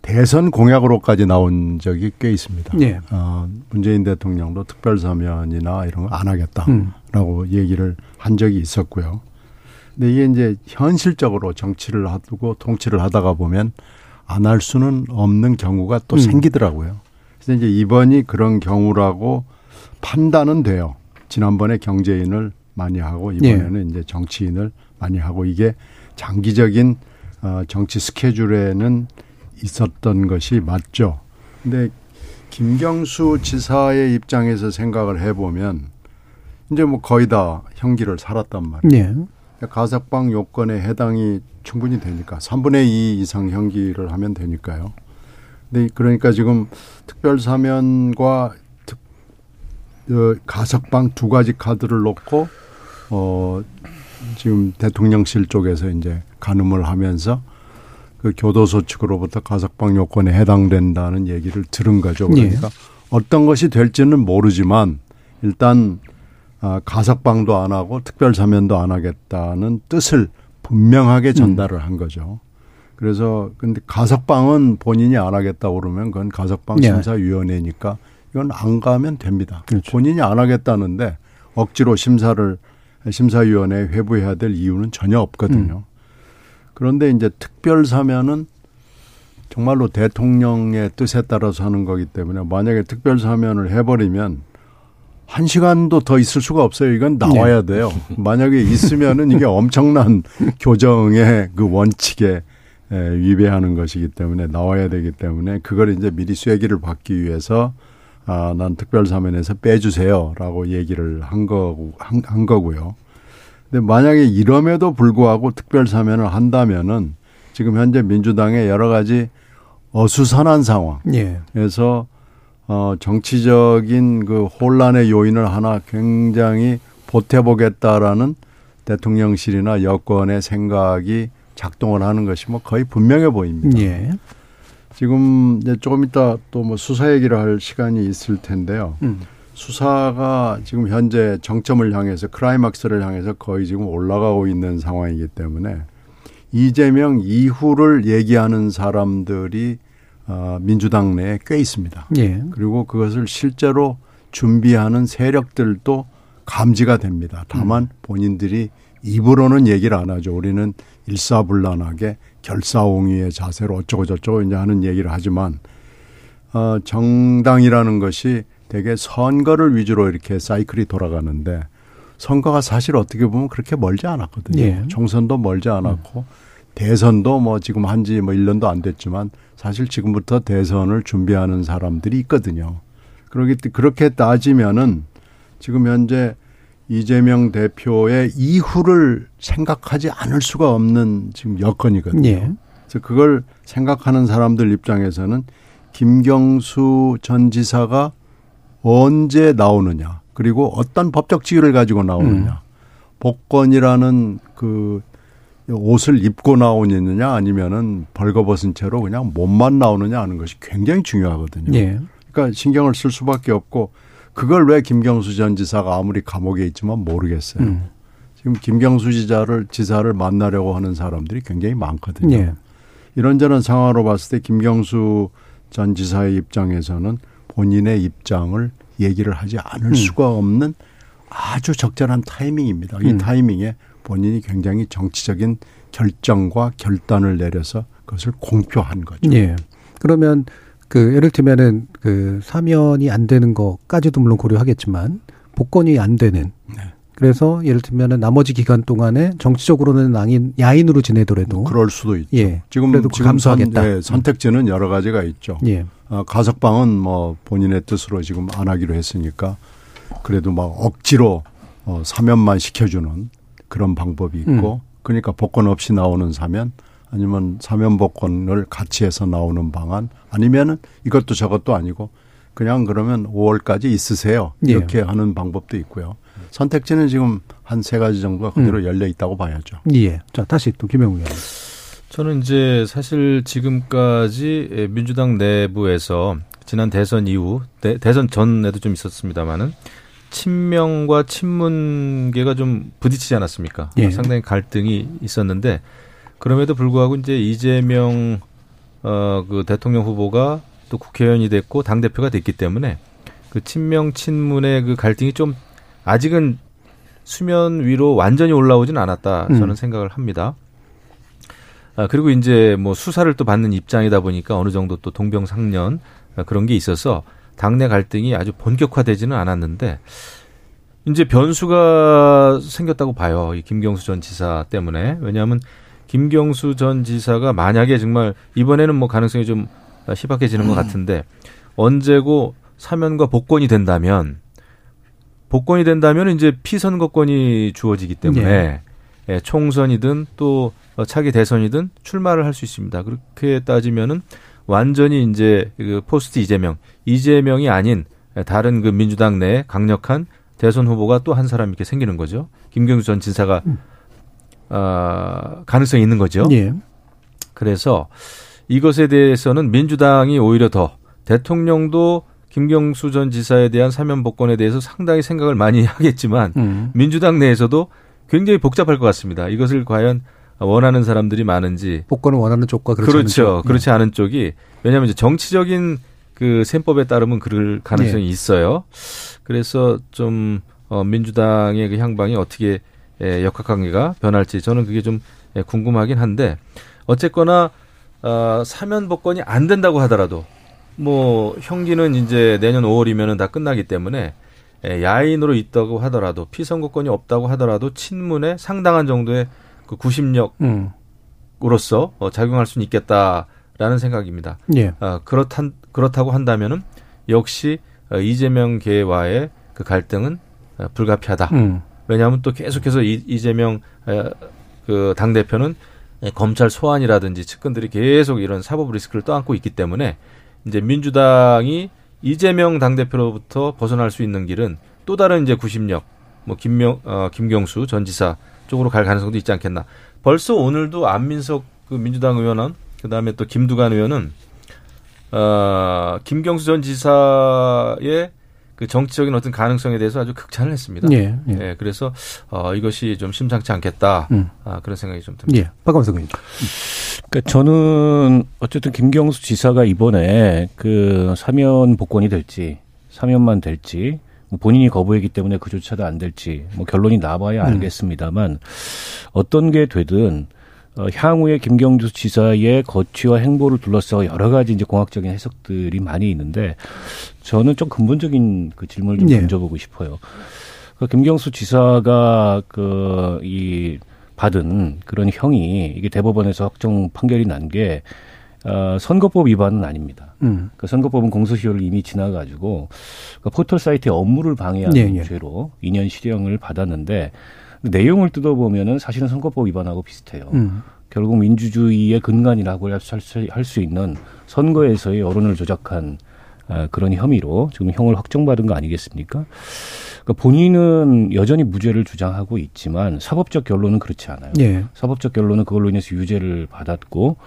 대선 공약으로까지 나온 적이 꽤 있습니다. 네. 어, 문재인 대통령도 특별사면이나 이런 거 안 하겠다라고 음. 얘기를 한 적이 있었고요. 근데 이게 이제 현실적으로 정치를 하고 통치를 하다가 보면 안 할 수는 없는 경우가 또 음. 생기더라고요. 그래서 이제 이번이 그런 경우라고 판단은 돼요. 지난번에 경제인을 많이 하고 이번에는 네. 이제 정치인을 많이 하고 이게 장기적인 어 정치 스케줄에는 있었던 것이 맞죠. 근데 김경수 지사의 입장에서 생각을 해보면 이제 뭐 거의 다 형기를 살았단 말이에요. 네. 가석방 요건에 해당이 충분히 되니까 3분의 2 이상 형기를 하면 되니까요. 근데 그러니까 지금 특별 사면과 특, 어, 가석방 두 가지 카드를 놓고 어 지금 대통령실 쪽에서 이제 가늠을 하면서 그 교도소 측으로부터 가석방 요건에 해당된다는 얘기를 들은 거죠. 그러니까 예. 어떤 것이 될지는 모르지만 일단 아, 가석방도 안 하고 특별 사면도 안 하겠다는 뜻을 분명하게 전달을 음. 한 거죠. 그래서 근데 가석방은 본인이 안 하겠다 그러면 그건 가석방 네. 심사위원회니까 이건 안 가면 됩니다. 그렇죠. 본인이 안 하겠다는데 억지로 심사를 심사위원회에 회부해야 될 이유는 전혀 없거든요. 음. 그런데 이제 특별 사면은 정말로 대통령의 뜻에 따라서 하는 거기 때문에 만약에 특별 사면을 해버리면 한 시간도 더 있을 수가 없어요. 이건 나와야 네. 돼요. 만약에 있으면은 이게 엄청난 교정의 그 원칙에 위배하는 것이기 때문에 나와야 되기 때문에 그걸 이제 미리 쐐기를 받기 위해서 아, 난 특별 사면에서 빼주세요라고 얘기를 한 거고, 한, 한 거고요. 근데 만약에 이럼에도 불구하고 특별 사면을 한다면은 지금 현재 민주당의 여러 가지 어수선한 상황에서 예. 어, 정치적인 그 혼란의 요인을 하나 굉장히 보태보겠다라는 대통령실이나 여권의 생각이 작동을 하는 것이 뭐 거의 분명해 보입니다. 예. 지금 이제 조금 이따 또 뭐 수사 얘기를 할 시간이 있을 텐데요. 음. 수사가 지금 현재 정점을 향해서 크라이막스를 향해서 거의 지금 올라가고 있는 상황이기 때문에 이재명 이후를 얘기하는 사람들이 어, 민주당 내에 꽤 있습니다. 예. 그리고 그것을 실제로 준비하는 세력들도 감지가 됩니다. 다만 음. 본인들이 입으로는 얘기를 안 하죠. 우리는 일사불란하게 결사옹위의 자세로 어쩌고 저쩌고 이제 하는 얘기를 하지만 어, 정당이라는 것이 되게 선거를 위주로 이렇게 사이클이 돌아가는데 선거가 사실 어떻게 보면 그렇게 멀지 않았거든요. 예. 총선도 멀지 않았고 음. 대선도 뭐 지금 한지 뭐 1년도 안 됐지만 사실 지금부터 대선을 준비하는 사람들이 있거든요. 그러기 그렇게 따지면은 지금 현재 이재명 대표의 이후를 생각하지 않을 수가 없는 지금 여건이거든요. 예. 그래서 그걸 생각하는 사람들 입장에서는 김경수 전 지사가 언제 나오느냐 그리고 어떤 법적 지위를 가지고 나오느냐 음. 복권이라는 그 옷을 입고 나오느냐 아니면은 벌거벗은 채로 그냥 몸만 나오느냐 하는 것이 굉장히 중요하거든요. 예. 그러니까 신경을 쓸 수밖에 없고 그걸 왜 김경수 전 지사가 아무리 감옥에 있지만 모르겠어요. 음. 지금 김경수 지사를 지사를 만나려고 하는 사람들이 굉장히 많거든요. 예. 이런저런 상황으로 봤을 때 김경수 전 지사의 입장에서는 본인의 입장을 얘기를 하지 않을 음. 수가 없는 아주 적절한 타이밍입니다. 이 음. 타이밍에 본인이 굉장히 정치적인 결정과 결단을 내려서 그것을 공표한 거죠. 예. 그러면 그 예를 들면은 그 사면이 안 되는 것까지도 물론 고려하겠지만 복권이 안 되는 네. 그래서 예를 들면은 나머지 기간 동안에 정치적으로는 양인 야인으로 지내더라도 그럴 수도 있죠. 예. 지금 그래도 지금 감수하겠다. 선, 예, 선택지는 여러 가지가 있죠. 예. 어, 가석방은 뭐 본인의 뜻으로 지금 안 하기로 했으니까 그래도 막 억지로 어, 사면만 시켜주는 그런 방법이 있고 음. 그러니까 복권 없이 나오는 사면 아니면 사면 복권을 같이 해서 나오는 방안 아니면은 이것도 저것도 아니고 그냥 그러면 5월까지 있으세요. 예. 이렇게 예. 하는 방법도 있고요. 선택지는 지금 한 세 가지 정도가 그대로 음. 열려 있다고 봐야죠. 예. 자, 다시 또 김영우 의원. 저는 이제 사실 지금까지 민주당 내부에서 지난 대선 이후 대, 선 전에도 좀 있었습니다만은 친명과 친문계가 좀 부딪히지 않았습니까? 예. 상당히 갈등이 있었는데 그럼에도 불구하고 이제 이재명 어그 대통령 후보가 또 국회의원이 됐고 당 대표가 됐기 때문에 그 친명 친문의 그 갈등이 좀 아직은 수면 위로 완전히 올라오진 않았다 저는 음. 생각을 합니다. 아, 그리고 이제 뭐 수사를 또 받는 입장이다 보니까 어느 정도 또 동병상련 그런 게 있어서 당내 갈등이 아주 본격화되지는 않았는데 이제 변수가 생겼다고 봐요. 이 김경수 전 지사 때문에. 왜냐하면 김경수 전 지사가 만약에 정말 이번에는 뭐 가능성이 좀 희박해지는 것 같은데 언제고 사면과 복권이 된다면 복권이 된다면 이제 피선거권이 주어지기 때문에 네. 예, 총선이든 또 차기 대선이든 출마를 할 수 있습니다. 그렇게 따지면은 완전히 이제 그 포스트 이재명, 이재명이 아닌 다른 그 민주당 내 강력한 대선 후보가 또 한 사람 이렇게 생기는 거죠. 김경수 전 지사가 음. 어, 가능성이 있는 거죠. 예. 그래서 이것에 대해서는 민주당이 오히려 더 대통령도 김경수 전 지사에 대한 사면 복권에 대해서 상당히 생각을 많이 하겠지만 음. 민주당 내에서도 굉장히 복잡할 것 같습니다. 이것을 과연 원하는 사람들이 많은지 복권을 원하는 쪽과 그렇지 그렇죠. 않은 쪽. 그렇지 않은 쪽이 왜냐하면 이제 정치적인 그 셈법에 따르면 그럴 가능성이 네. 있어요. 그래서 좀 어, 민주당의 그 향방이 어떻게 예, 역학관계가 변할지 저는 그게 좀 예, 궁금하긴 한데 어쨌거나 어, 사면 복권이 안 된다고 하더라도 뭐 형기는 이제 내년 5월이면은 다 끝나기 때문에 예, 야인으로 있다고 하더라도 피선거권이 없다고 하더라도 친문에 상당한 정도의 그 구심력으로서 음. 어, 작용할 수는 있겠다라는 생각입니다. 예. 어, 그렇다 그렇다고 한다면은 역시 어, 이재명 계와의 그 갈등은 어, 불가피하다. 음. 왜냐하면 또 계속해서 이, 이재명 어, 그당 대표는 검찰 소환이라든지 측근들이 계속 이런 사법 리스크를 떠안고 있기 때문에 이제 민주당이 이재명 당 대표로부터 벗어날 수 있는 길은 또 다른 이제 구심력, 뭐 김명 어, 김경수 전 지사 쪽으로 갈 가능성도 있지 않겠나. 벌써 오늘도 안민석 그 민주당 의원은 그다음에 또 김두관 의원은 어, 김경수 전 지사의 그 정치적인 어떤 가능성에 대해서 아주 극찬을 했습니다. 예, 예. 예 그래서 어, 이것이 좀 심상치 않겠다. 음. 아, 그런 생각이 좀 듭니다. 예, 박감성 의원님. 그러니까 저는 어쨌든 김경수 지사가 이번에 그 사면 복권이 될지 사면만 될지 뭐 본인이 거부했기 때문에 그조차도 안 될지 뭐 결론이 나봐야 음. 알겠습니다만 음. 어떤 게 되든 어, 향후에 김경주 지사의 거취와 행보를 둘러싸고 여러 가지 이제 공학적인 해석들이 많이 있는데 저는 좀 근본적인 그 질문을 좀 네. 던져보고 싶어요. 그 김경수 지사가 그 이 받은 그런 형이 이게 대법원에서 확정 판결이 난 게 어, 선거법 위반은 아닙니다. 음. 그 선거법은 공소시효를 이미 지나가지고 그 포털 사이트의 업무를 방해하는 네, 네. 죄로 2년 실형을 받았는데 내용을 뜯어보면은 사실은 선거법 위반하고 비슷해요. 음. 결국 민주주의의 근간이라고 할 수 있는 선거에서의 여론을 조작한 아, 그런 혐의로 지금 형을 확정받은 거 아니겠습니까? 그러니까 본인은 여전히 무죄를 주장하고 있지만 사법적 결론은 그렇지 않아요. 예. 사법적 결론은 그걸로 인해서 유죄를 받았고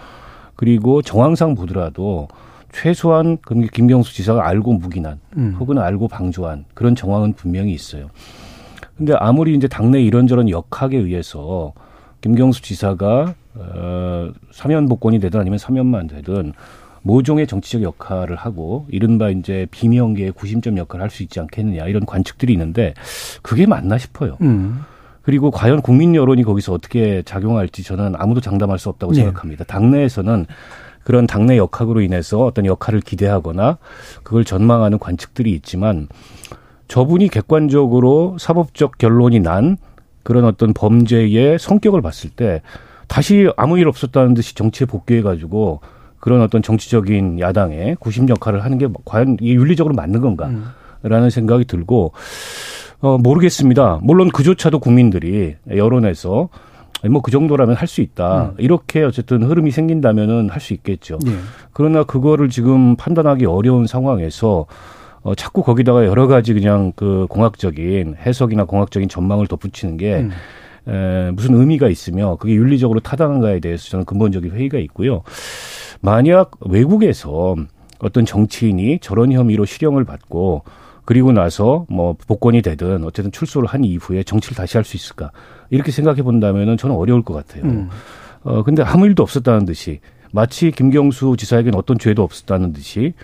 그리고 정황상 보더라도 최소한 김경수 지사가 알고 묵인한 음. 혹은 알고 방조한 그런 정황은 분명히 있어요. 근데 아무리 이제 당내 이런저런 역학에 의해서 김경수 지사가 어, 사면 복권이 되든 아니면 사면만 되든 모종의 정치적 역할을 하고 이른바 이제 비명계의 구심점 역할을 할 수 있지 않겠느냐 이런 관측들이 있는데 그게 맞나 싶어요. 음. 그리고 과연 국민 여론이 거기서 어떻게 작용할지 저는 아무도 장담할 수 없다고 네. 생각합니다. 당내에서는 그런 당내 역학으로 인해서 어떤 역할을 기대하거나 그걸 전망하는 관측들이 있지만 저분이 객관적으로 사법적 결론이 난 그런 어떤 범죄의 성격을 봤을 때 다시 아무 일 없었다는 듯이 정치에 복귀해가지고 그런 어떤 정치적인 야당의 구심 역할을 하는 게 과연 이게 윤리적으로 맞는 건가라는 음. 생각이 들고 어 모르겠습니다. 물론 그조차도 국민들이 여론에서 뭐 그 정도라면 할 수 있다. 음. 이렇게 어쨌든 흐름이 생긴다면은 할 수 있겠죠. 예. 그러나 그거를 지금 판단하기 어려운 상황에서 어, 자꾸 거기다가 여러 가지 그냥 그 공학적인 해석이나 공학적인 전망을 덧붙이는 게 음. 에, 무슨 의미가 있으며 그게 윤리적으로 타당한가에 대해서 저는 근본적인 회의가 있고요. 만약 외국에서 어떤 정치인이 저런 혐의로 실형을 받고 그리고 나서 뭐 복권이 되든 어쨌든 출소를 한 이후에 정치를 다시 할 수 있을까 이렇게 생각해 본다면은 저는 어려울 것 같아요. 음. 어 근데 아무 일도 없었다는 듯이 마치 김경수 지사에게는 어떤 죄도 없었다는 듯이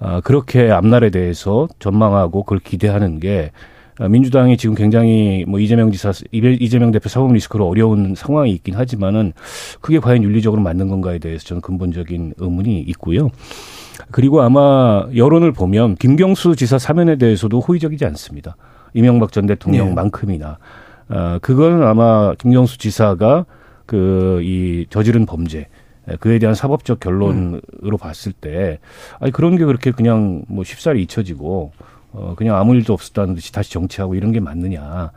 아, 그렇게 앞날에 대해서 전망하고 그걸 기대하는 게 아, 민주당이 지금 굉장히 뭐 이재명 지사, 이재명 대표 사법 리스크로 어려운 상황이 있긴 하지만은 그게 과연 윤리적으로 맞는 건가에 대해서 저는 근본적인 의문이 있고요. 그리고 아마 여론을 보면 김경수 지사 사면에 대해서도 호의적이지 않습니다. 이명박 전 대통령만큼이나. 네. 아, 그건 아마 김경수 지사가 그 이 저지른 범죄 예, 그에 대한 사법적 결론으로 음. 봤을 때 아니 그런 게 그렇게 그냥 뭐 쉽사리 잊혀지고 어 그냥 아무 일도 없었다는 듯이 다시 정치하고 이런 게 맞느냐.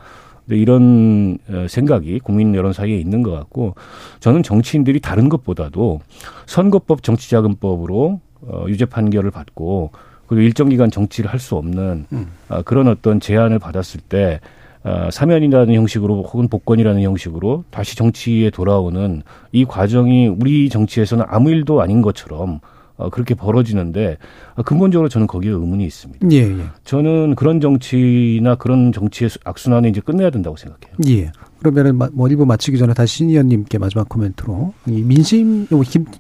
근데 이런 어, 생각이 국민 여론 사이에 있는 것 같고 저는 정치인들이 다른 것보다도 선거법 정치자금법으로 어 유죄 판결을 받고 그리고 일정 기간 정치를 할 수 없는 음. 아, 그런 어떤 제안을 받았을 때 어, 사면이라는 형식으로 혹은 복권이라는 형식으로 다시 정치에 돌아오는 이 과정이 우리 정치에서는 아무 일도 아닌 것처럼 어, 그렇게 벌어지는데 어, 근본적으로 저는 거기에 의문이 있습니다. 예, 예. 저는 그런 정치나 그런 정치의 악순환을 이제 끝내야 된다고 생각해요. 예. 그러면은 뭐 일부 마치기 전에 다시 신 의원님께 마지막 코멘트로 이 민심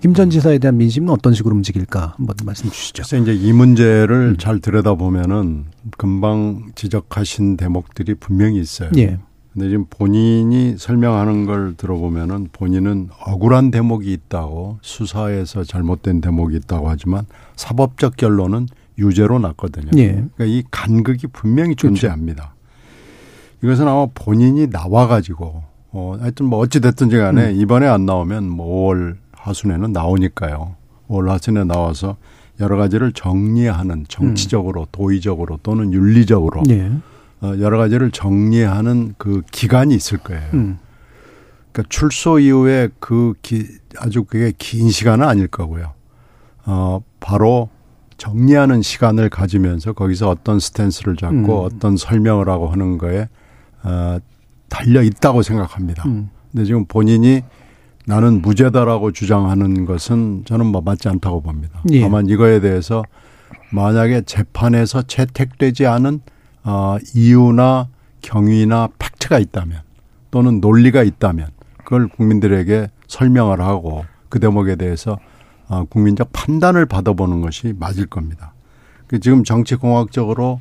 김 전 지사에 대한 민심은 어떤 식으로 움직일까 한번 말씀 주시죠. 그래서 이제 이 문제를 음. 잘 들여다 보면은 금방 지적하신 대목들이 분명히 있어요. 예. 근데 지금 본인이 설명하는 걸 들어보면은 본인은 억울한 대목이 있다고 수사에서 잘못된 대목이 있다고 하지만 사법적 결론은 유죄로 났거든요. 예. 그러니까 이 간극이 분명히 그렇죠. 존재합니다. 그렇죠. 이것은 아마 본인이 나와가지고 어 하여튼 뭐 어찌 됐든지 간에 음. 이번에 안 나오면 뭐 5월 하순에는 나오니까요. 5월 하순에 나와서 여러 가지를 정리하는 정치적으로 음. 도의적으로 또는 윤리적으로 네. 어, 여러 가지를 정리하는 그 기간이 있을 거예요. 음. 그러니까 출소 이후에 그 기, 아주 그게 긴 시간은 아닐 거고요. 어, 바로 정리하는 시간을 가지면서 거기서 어떤 스탠스를 잡고 음. 어떤 설명을 하고 하는 거에 어, 달려 있다고 생각합니다. 음. 근데 지금 본인이 나는 무죄다라고 주장하는 것은 저는 뭐 맞지 않다고 봅니다. 예. 다만 이거에 대해서 만약에 재판에서 채택되지 않은 어, 이유나 경위나 팩트가 있다면 또는 논리가 있다면 그걸 국민들에게 설명을 하고 그 대목에 대해서 어, 국민적 판단을 받아보는 것이 맞을 겁니다. 그 지금 정치공학적으로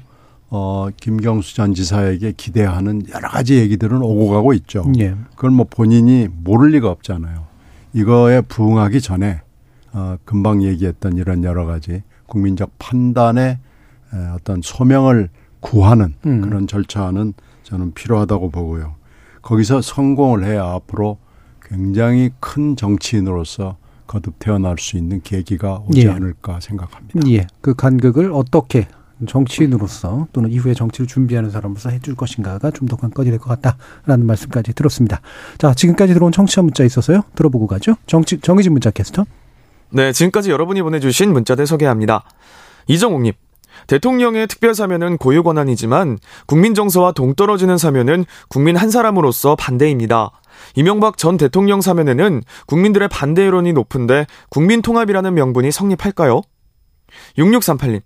어, 김경수 전 지사에게 기대하는 여러 가지 얘기들은 오고 가고 있죠. 예. 그걸 뭐 본인이 모를 리가 없잖아요. 이거에 부응하기 전에 어, 금방 얘기했던 이런 여러 가지 국민적 판단의 어떤 소명을 구하는 음. 그런 절차는 저는 필요하다고 보고요. 거기서 성공을 해야 앞으로 굉장히 큰 정치인으로서 거듭 태어날 수 있는 계기가 오지 예. 않을까 생각합니다. 예. 그 간극을 어떻게 정치인으로서 또는 이후에 정치를 준비하는 사람으로서 해줄 것인가가 좀 더 관건이 될 것 같다라는 말씀까지 들었습니다. 자, 지금까지 들어온 청취자 문자 있어서요. 들어보고 가죠. 정치, 정의진 문자 캐스터. 네, 지금까지 여러분이 보내주신 문자들 소개합니다. 이정옥님. 대통령의 특별 사면은 고유 권한이지만 국민 정서와 동떨어지는 사면은 국민 한 사람으로서 반대입니다. 이명박 전 대통령 사면에는 국민들의 반대 여론이 높은데 국민 통합이라는 명분이 성립할까요? 6638님.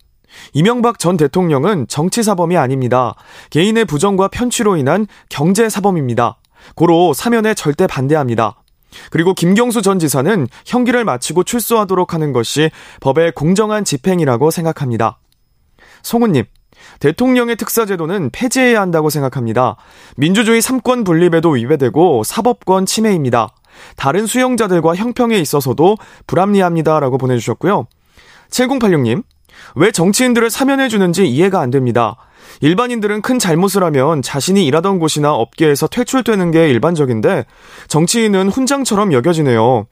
이명박 전 대통령은 정치사범이 아닙니다. 개인의 부정과 편취로 인한 경제사범입니다. 고로 사면에 절대 반대합니다. 그리고 김경수 전 지사는 형기를 마치고 출소하도록 하는 것이 법의 공정한 집행이라고 생각합니다. 송은님, 대통령의 특사제도는 폐지해야 한다고 생각합니다. 민주주의 삼권 분립에도 위배되고 사법권 침해입니다. 다른 수용자들과 형평에 있어서도 불합리합니다 라고 보내주셨고요. 7086님, 왜 정치인들을 사면해주는지 이해가 안 됩니다. 일반인들은 큰 잘못을 하면 자신이 일하던 곳이나 업계에서 퇴출되는 게 일반적인데 정치인은 훈장처럼 여겨지네요.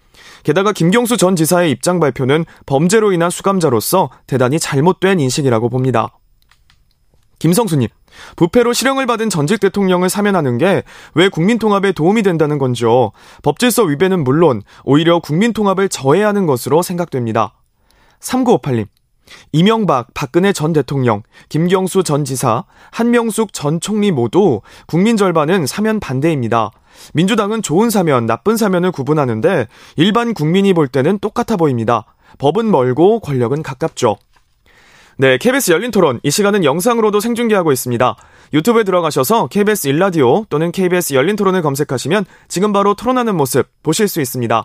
게다가 김경수 전 지사의 입장 발표는 범죄로 인한 수감자로서 대단히 잘못된 인식이라고 봅니다. 김성수님, 부패로 실형을 받은 전직 대통령을 사면하는 게 왜 국민통합에 도움이 된다는 건지요. 법질서 위배는 물론 오히려 국민통합을 저해하는 것으로 생각됩니다. 3958님, 이명박, 박근혜 전 대통령, 김경수 전 지사, 한명숙 전 총리 모두 국민 절반은 사면 반대입니다. 민주당은 좋은 사면, 나쁜 사면을 구분하는데 일반 국민이 볼 때는 똑같아 보입니다. 법은 멀고 권력은 가깝죠. 네, KBS 열린 토론. 이 시간은 영상으로도 생중계하고 있습니다. 유튜브에 들어가셔서 KBS 일라디오 또는 KBS 열린 토론을 검색하시면 지금 바로 토론하는 모습 보실 수 있습니다.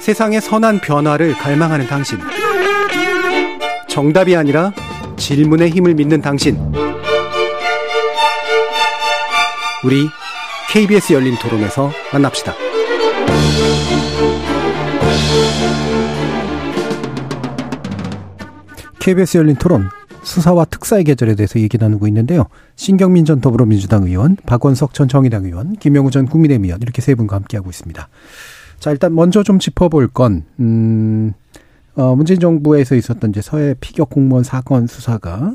세상의 선한 변화를 갈망하는 당신. 정답이 아니라 질문의 힘을 믿는 당신. 우리 KBS 열린 토론에서 만납시다. KBS 열린 토론 수사와 특사의 계절에 대해서 얘기 나누고 있는데요. 신경민 전 더불어민주당 의원, 박원석 전 정의당 의원, 김영우 전 국민의힘 의원 이렇게 세 분과 함께하고 있습니다. 자, 일단 먼저 좀 짚어볼 건, 음, 어, 문재인 정부에서 있었던 이제 서해 피격 공무원 사건 수사가,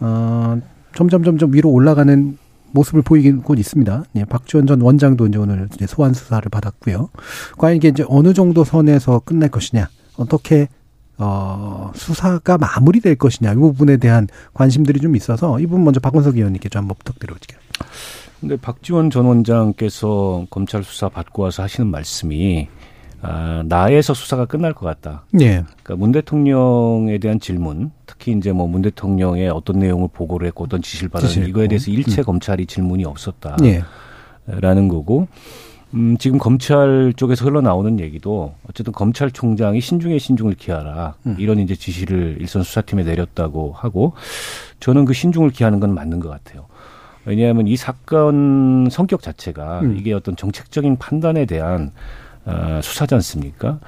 어, 점점 점점 위로 올라가는 모습을 보이고 있습니다. 예, 박지원 전 원장도 이제 오늘 이제 소환 수사를 받았고요. 과연 이게 이제 어느 정도 선에서 끝날 것이냐, 어떻게 어, 수사가 마무리될 것이냐 이 부분에 대한 관심들이 좀 있어서 이 부분 먼저 박원석 의원님께 좀 한번 부탁드려볼게요. 근데 박지원 전 원장께서 검찰 수사 받고 와서 하시는 말씀이 아, 나에서 수사가 끝날 것 같다. 예. 그러니까 문 대통령에 대한 질문, 특히 이제 뭐 문 대통령의 어떤 내용을 보고를 했고 어떤 지시를 받았는지 이거에 대해서 일체 음. 검찰이 질문이 없었다. 예. 라는 거고 음, 지금 검찰 쪽에서 흘러나오는 얘기도 어쨌든 검찰총장이 신중에 신중을 기하라 음. 이런 이제 지시를 일선 수사팀에 내렸다고 하고 저는 그 신중을 기하는 건 맞는 것 같아요. 왜냐하면 이 사건 성격 자체가 음. 이게 어떤 정책적인 판단에 대한 어, 수사지 않습니까?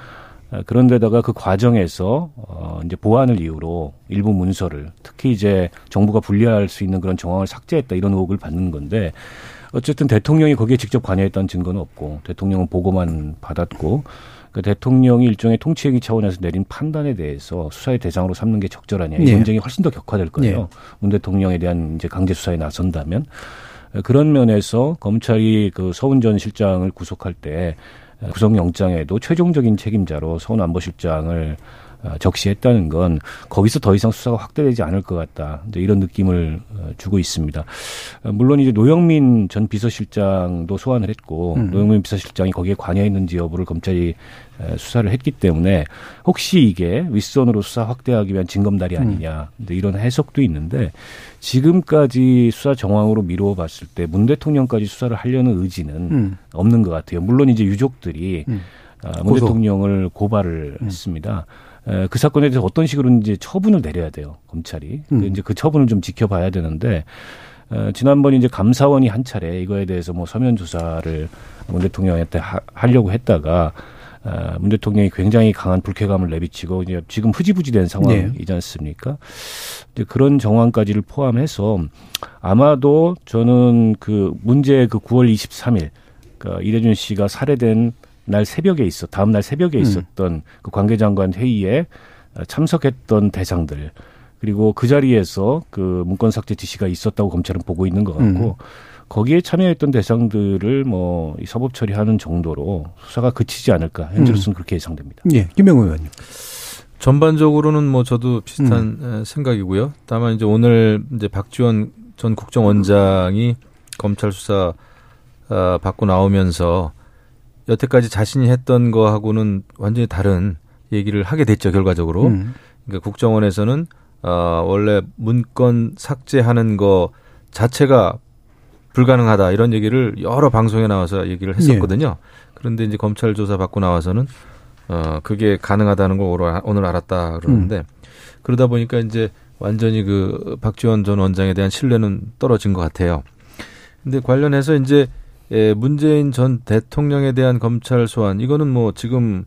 어, 그런데다가 그 과정에서 어 이제 보안을 이유로 일부 문서를 특히 이제 정부가 분리할 수 있는 그런 정황을 삭제했다 이런 의혹을 받는 건데 어쨌든 대통령이 거기에 직접 관여했다는 증거는 없고 대통령은 보고만 받았고 그 대통령이 일종의 통치행위 차원에서 내린 판단에 대해서 수사의 대상으로 삼는 게 적절하냐 이 네. 논쟁이 훨씬 더 격화될 거예요. 네. 문 대통령에 대한 이제 강제 수사에 나선다면 그런 면에서 검찰이 그 서훈 전 실장을 구속할 때 구속영장에도 최종적인 책임자로 서훈 안보실장을 어, 적시했다는 건 거기서 더 이상 수사가 확대되지 않을 것 같다. 이런 느낌을 어, 주고 있습니다. 어, 물론 이제 노영민 전 비서실장도 소환을 했고 음. 노영민 비서실장이 거기에 관여했는지 여부를 검찰이 수사를 했기 때문에 혹시 이게 윗선으로 수사 확대하기 위한 징검다리 음. 아니냐 음. 이런 해석도 있는데 지금까지 수사 정황으로 미루어 봤을 때 문 대통령까지 수사를 하려는 의지는 음. 없는 것 같아요. 물론 이제 유족들이 음. 문 대통령을 고발을 음. 했습니다. 그 사건에 대해서 어떤 식으로 이제 처분을 내려야 돼요 검찰이 음. 그 이제 그 처분을 좀 지켜봐야 되는데 어, 지난번 이제 감사원이 한 차례 이거에 대해서 뭐 서면 조사를 문 대통령한테 하, 하려고 했다가 어, 문 대통령이 굉장히 강한 불쾌감을 내비치고 이제 지금 흐지부지된 상황이지 네. 않습니까? 이제 그런 정황까지를 포함해서 아마도 저는 그 문제 그 9월 23일 그러니까 이대준 씨가 살해된 날 새벽에 있어 다음 날 새벽에 음. 있었던 음. 그 관계장관 회의에 참석했던 대상들 그리고 그 자리에서 그 문건 삭제 지시가 있었다고 검찰은 보고 있는 것 같고 음. 거기에 참여했던 대상들을 뭐 서법 처리하는 정도로 수사가 그치지 않을까 현재로서는 음. 그렇게 예상됩니다. 예, 김영우 의원님. 전반적으로는 뭐 저도 비슷한 음. 생각이고요. 다만 이제 오늘 이제 박지원 전 국정원장이 검찰 수사 어, 받고 나오면서 여태까지 자신이 했던 거하고는 완전히 다른 얘기를 하게 됐죠 결과적으로. 음. 그러니까 국정원에서는 어, 원래 문건 삭제하는 거 자체가 불가능하다 이런 얘기를 여러 방송에 나와서 얘기를 했었거든요. 네. 그런데 이제 검찰 조사 받고 나와서는 어 그게 가능하다는 걸 오늘 알았다 그러는데 음. 그러다 보니까 이제 완전히 그 박지원 전 원장에 대한 신뢰는 떨어진 것 같아요. 근데 관련해서 이제 예, 문재인 전 대통령에 대한 검찰 소환 이거는 뭐 지금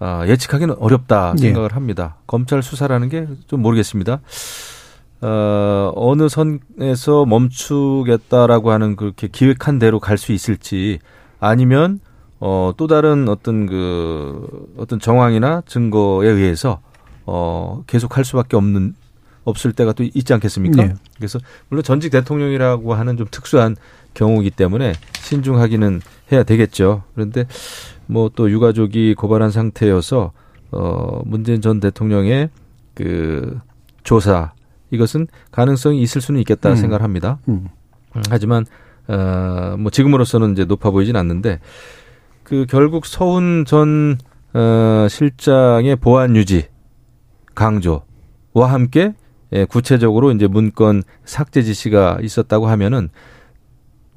아, 예측하기는 어렵다 네. 생각을 네. 합니다. 검찰 수사라는 게 좀 모르겠습니다. 어, 어느 선에서 멈추겠다라고 하는 그렇게 기획한 대로 갈 수 있을지 아니면 어, 또 다른 어떤 그 어떤 정황이나 증거에 의해서 어, 계속 할 수밖에 없는 없을 때가 또 있지 않겠습니까? 네. 그래서 물론 전직 대통령이라고 하는 좀 특수한 경우이기 때문에 신중하기는 해야 되겠죠. 그런데 뭐 또 유가족이 고발한 상태여서 어 문재인 전 대통령의 그 조사 이것은 가능성이 있을 수는 있겠다 음. 생각합니다. 음. 음. 하지만 어뭐 지금으로서는 이제 높아 보이진 않는데 그 결국 서훈 전 어, 실장의 보안 유지 강조와 함께 예, 구체적으로 이제 문건 삭제 지시가 있었다고 하면은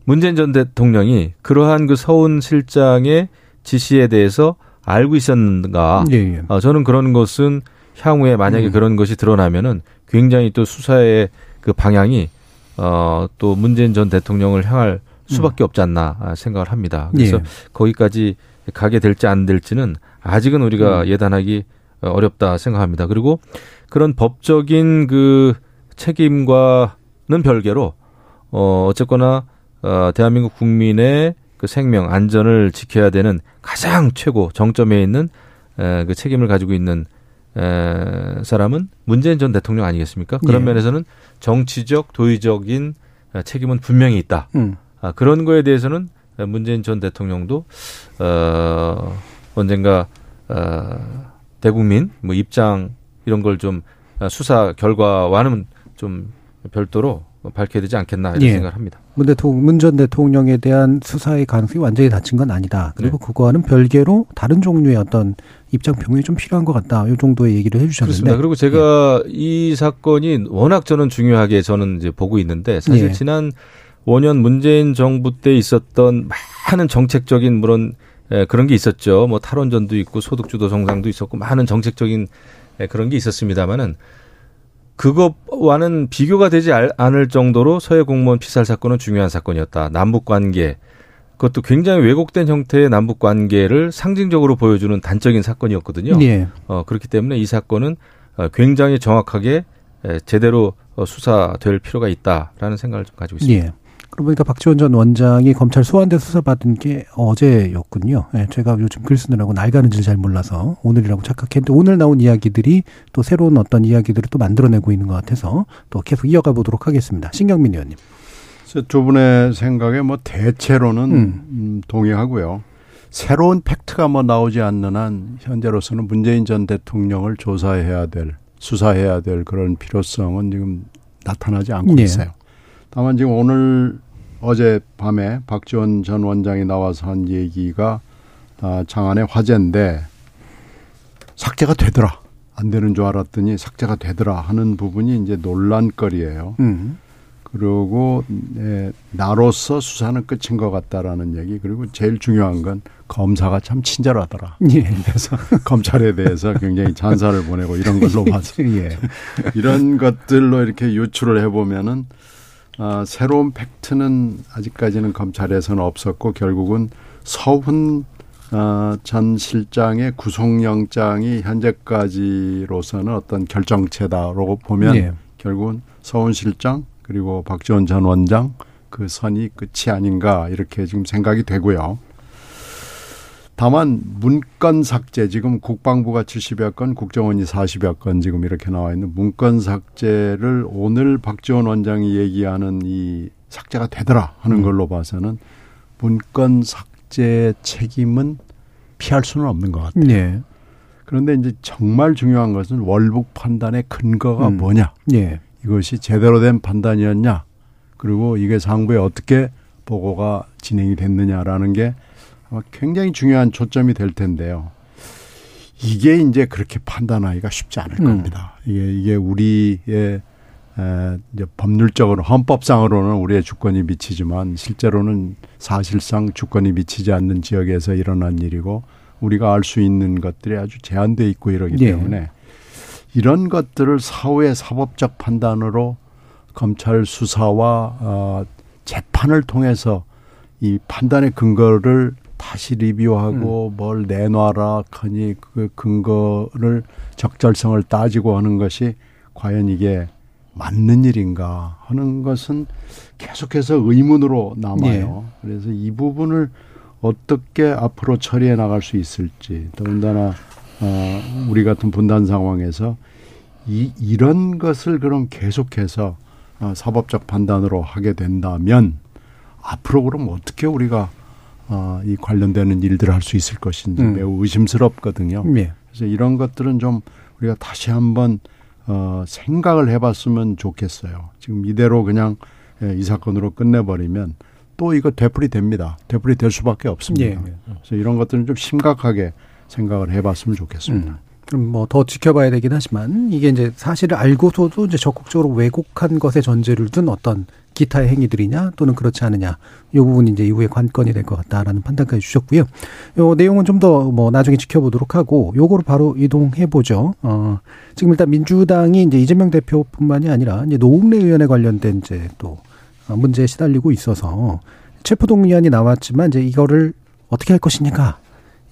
문재인 전 대통령이 그러한 그 서훈 실장의 지시에 대해서 알고 있었는가? 예, 예. 어, 저는 그런 것은 향후에 만약에 음. 그런 것이 드러나면은 굉장히 또 수사의 그 방향이 어, 또 문재인 전 대통령을 향할 수밖에 음. 없지 않나 생각을 합니다. 그래서 예. 거기까지 가게 될지 안 될지는 아직은 우리가 음. 예단하기 어렵다 생각합니다. 그리고 그런 법적인 그 책임과는 별개로 어 어쨌거나 어 대한민국 국민의 그 생명 안전을 지켜야 되는 가장 최고 정점에 있는 에, 그 책임을 가지고 있는 에, 사람은 문재인 전 대통령 아니겠습니까? 그런 예. 면에서는 정치적 도의적인 책임은 분명히 있다. 음. 아, 그런 거에 대해서는 문재인 전 대통령도 어 언젠가 어 대국민 뭐 입장 이런 걸 좀 수사 결과와는 좀 별도로 밝혀야 되지 않겠나 이런 예. 생각을 합니다. 문 대통령, 문 전 대통령에 대한 수사의 가능성이 완전히 닫힌 건 아니다. 그리고 네. 그거와는 별개로 다른 종류의 어떤 입장 병행이 좀 필요한 것 같다. 이 정도의 얘기를 해주셨는데. 그렇습니다. 그리고 제가 예. 이 사건이 워낙 저는 중요하게 저는 이제 보고 있는데 사실 예. 지난 5년 문재인 정부 때 있었던 많은 정책적인 물론 예, 그런 게 있었죠. 뭐 탈원전도 있고 소득주도 정상도 있었고 많은 정책적인 예, 그런 게 있었습니다만은 그것과는 비교가 되지 않을 정도로 서해 공무원 피살 사건은 중요한 사건이었다. 남북 관계 그것도 굉장히 왜곡된 형태의 남북 관계를 상징적으로 보여주는 단적인 사건이었거든요. 예. 어, 그렇기 때문에 이 사건은 어, 굉장히 정확하게 예, 제대로 어, 수사될 필요가 있다라는 생각을 좀 가지고 있습니다. 예. 그러고 보니까 박지원 전 원장이 검찰 소환돼 수사받은 게 어제였군요. 예, 제가 요즘 글 쓰느라고 날 가는지를 잘 몰라서 오늘이라고 착각했는데 오늘 나온 이야기들이 또 새로운 어떤 이야기들을 또 만들어내고 있는 것 같아서 또 계속 이어가 보도록 하겠습니다. 신경민 의원님. 두 분의 생각에 뭐 대체로는 음. 음, 동의하고요. 새로운 팩트가 뭐 나오지 않는 한 현재로서는 문재인 전 대통령을 조사해야 될 수사해야 될 그런 필요성은 지금 나타나지 않고 네. 있어요. 다만 지금 오늘 어제 밤에 박지원 전 원장이 나와서 한 얘기가 아, 장안의 화제인데 삭제가 되더라. 안 되는 줄 알았더니 삭제가 되더라 하는 부분이 이제 논란거리예요. 음. 그리고 네, 나로서 수사는 끝인 것 같다라는 얘기 그리고 제일 중요한 건 검사가 참 친절하더라. 예. 그래서 검찰에 대해서 굉장히 잔사를 보내고 이런 걸로 봐서 예. 이런 것들로 이렇게 유출을 해보면은 아, 새로운 팩트는 아직까지는 검찰에서는 없었고 결국은 서훈 아, 전 실장의 구속영장이 현재까지로서는 어떤 결정체다라고 보면 예. 결국은 서훈 실장 그리고 박지원 전 원장 그 선이 끝이 아닌가 이렇게 지금 생각이 되고요. 다만 문건 삭제 지금 국방부가 70여 건, 국정원이 40여 건 지금 이렇게 나와 있는 문건 삭제를 오늘 박지원 원장이 얘기하는 이 삭제가 되더라 하는 음. 걸로 봐서는 문건 삭제 책임은 피할 수는 없는 것 같아요. 네. 그런데 이제 정말 중요한 것은 월북 판단의 근거가 음. 뭐냐. 네. 이것이 제대로 된 판단이었냐. 그리고 이게 상부에 어떻게 보고가 진행이 됐느냐라는 게 굉장히 중요한 초점이 될 텐데요. 이게 이제 그렇게 판단하기가 쉽지 않을 음. 겁니다. 이게 이게 우리의 에, 이제 법률적으로 헌법상으로는 우리의 주권이 미치지만 실제로는 사실상 주권이 미치지 않는 지역에서 일어난 일이고 우리가 알 수 있는 것들이 아주 제한돼 있고 이러기 네. 때문에 이런 것들을 사후의 사법적 판단으로 검찰 수사와 어, 재판을 통해서 이 판단의 근거를 다시 리뷰하고 음. 뭘 내놔라 하니 그 근거를 적절성을 따지고 하는 것이 과연 이게 맞는 일인가 하는 것은 계속해서 의문으로 남아요. 네. 그래서 이 부분을 어떻게 앞으로 처리해 나갈 수 있을지 더군다나 어, 우리 같은 분단 상황에서 이, 이런 것을 그럼 계속해서 어, 사법적 판단으로 하게 된다면 앞으로 그럼 어떻게 우리가 어, 이 관련되는 일들을 할 수 있을 것인지 음. 매우 의심스럽거든요. 네. 그래서 이런 것들은 좀 우리가 다시 한번 어, 생각을 해봤으면 좋겠어요. 지금 이대로 그냥 예, 이 사건으로 끝내버리면 또 이거 되풀이 됩니다. 되풀이 될 수밖에 없습니다. 네. 그래서 이런 것들은 좀 심각하게 생각을 해봤으면 좋겠습니다. 음. 그럼 뭐 더 지켜봐야 되긴 하지만 이게 이제 사실을 알고서도 이제 적극적으로 왜곡한 것에 전제를 둔 어떤 기타의 행위들이냐 또는 그렇지 않느냐 이 부분이 이제 이후에 관건이 될 것 같다라는 판단까지 주셨고요. 요 내용은 좀 더 뭐 나중에 지켜보도록 하고 요거로 바로 이동해 보죠. 어 지금 일단 민주당이 이제 이재명 대표뿐만이 아니라 이제 노웅래 의원에 관련된 이제 또 문제에 시달리고 있어서 체포동의안이 나왔지만 이제 이거를 어떻게 할 것이냐가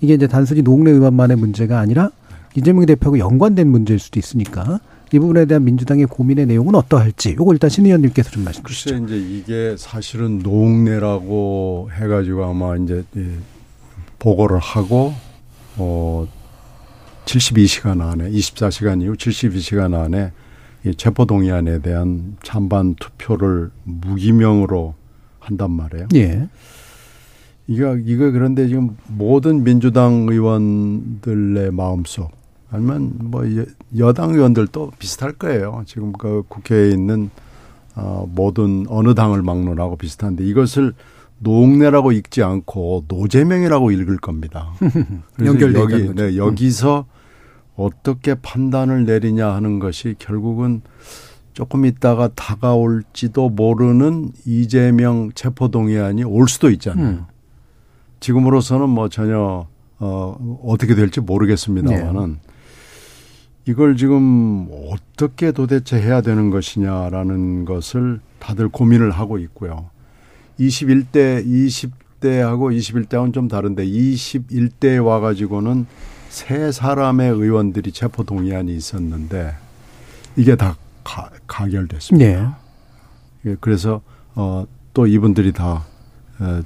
이게 이제 단순히 노웅래 의원만의 문제가 아니라 이재명 대표하고 연관된 문제일 수도 있으니까 이 부분에 대한 민주당의 고민의 내용은 어떠할지 요거 일단 신 의원님께서 좀 말씀 주시죠. 글쎄 이제 이게 사실은 노웅래라고 해가지고 아마 이제 보고를 하고 어 72시간 안에 24시간 이후 72시간 안에 이 체포 동의안에 대한 찬반 투표를 무기명으로 한단 말이에요. 예. 이거 이거 그런데 지금 모든 민주당 의원들의 마음속 아니면 뭐 여당 의원들도 비슷할 거예요. 지금 그 국회에 있는 어 모든 어느 당을 막론하고 비슷한데 이것을 노웅래라고 읽지 않고 노재명이라고 읽을 겁니다. 그래서 여기 네, 여기서 어떻게 판단을 내리냐 하는 것이 결국은 조금 있다가 다가올지도 모르는 이재명 체포동의안이 올 수도 있잖아요. 음. 지금으로서는 뭐 전혀 어 어떻게 될지 모르겠습니다만은 네. 이걸 지금 어떻게 도대체 해야 되는 것이냐라는 것을 다들 고민을 하고 있고요. 21대, 20대하고 21대하고는 좀 다른데 21대에 와가지고는 세 사람의 의원들이 체포 동의안이 있었는데 이게 다 가, 가결됐습니다. 네. 예, 그래서 어 또 이분들이 다 어,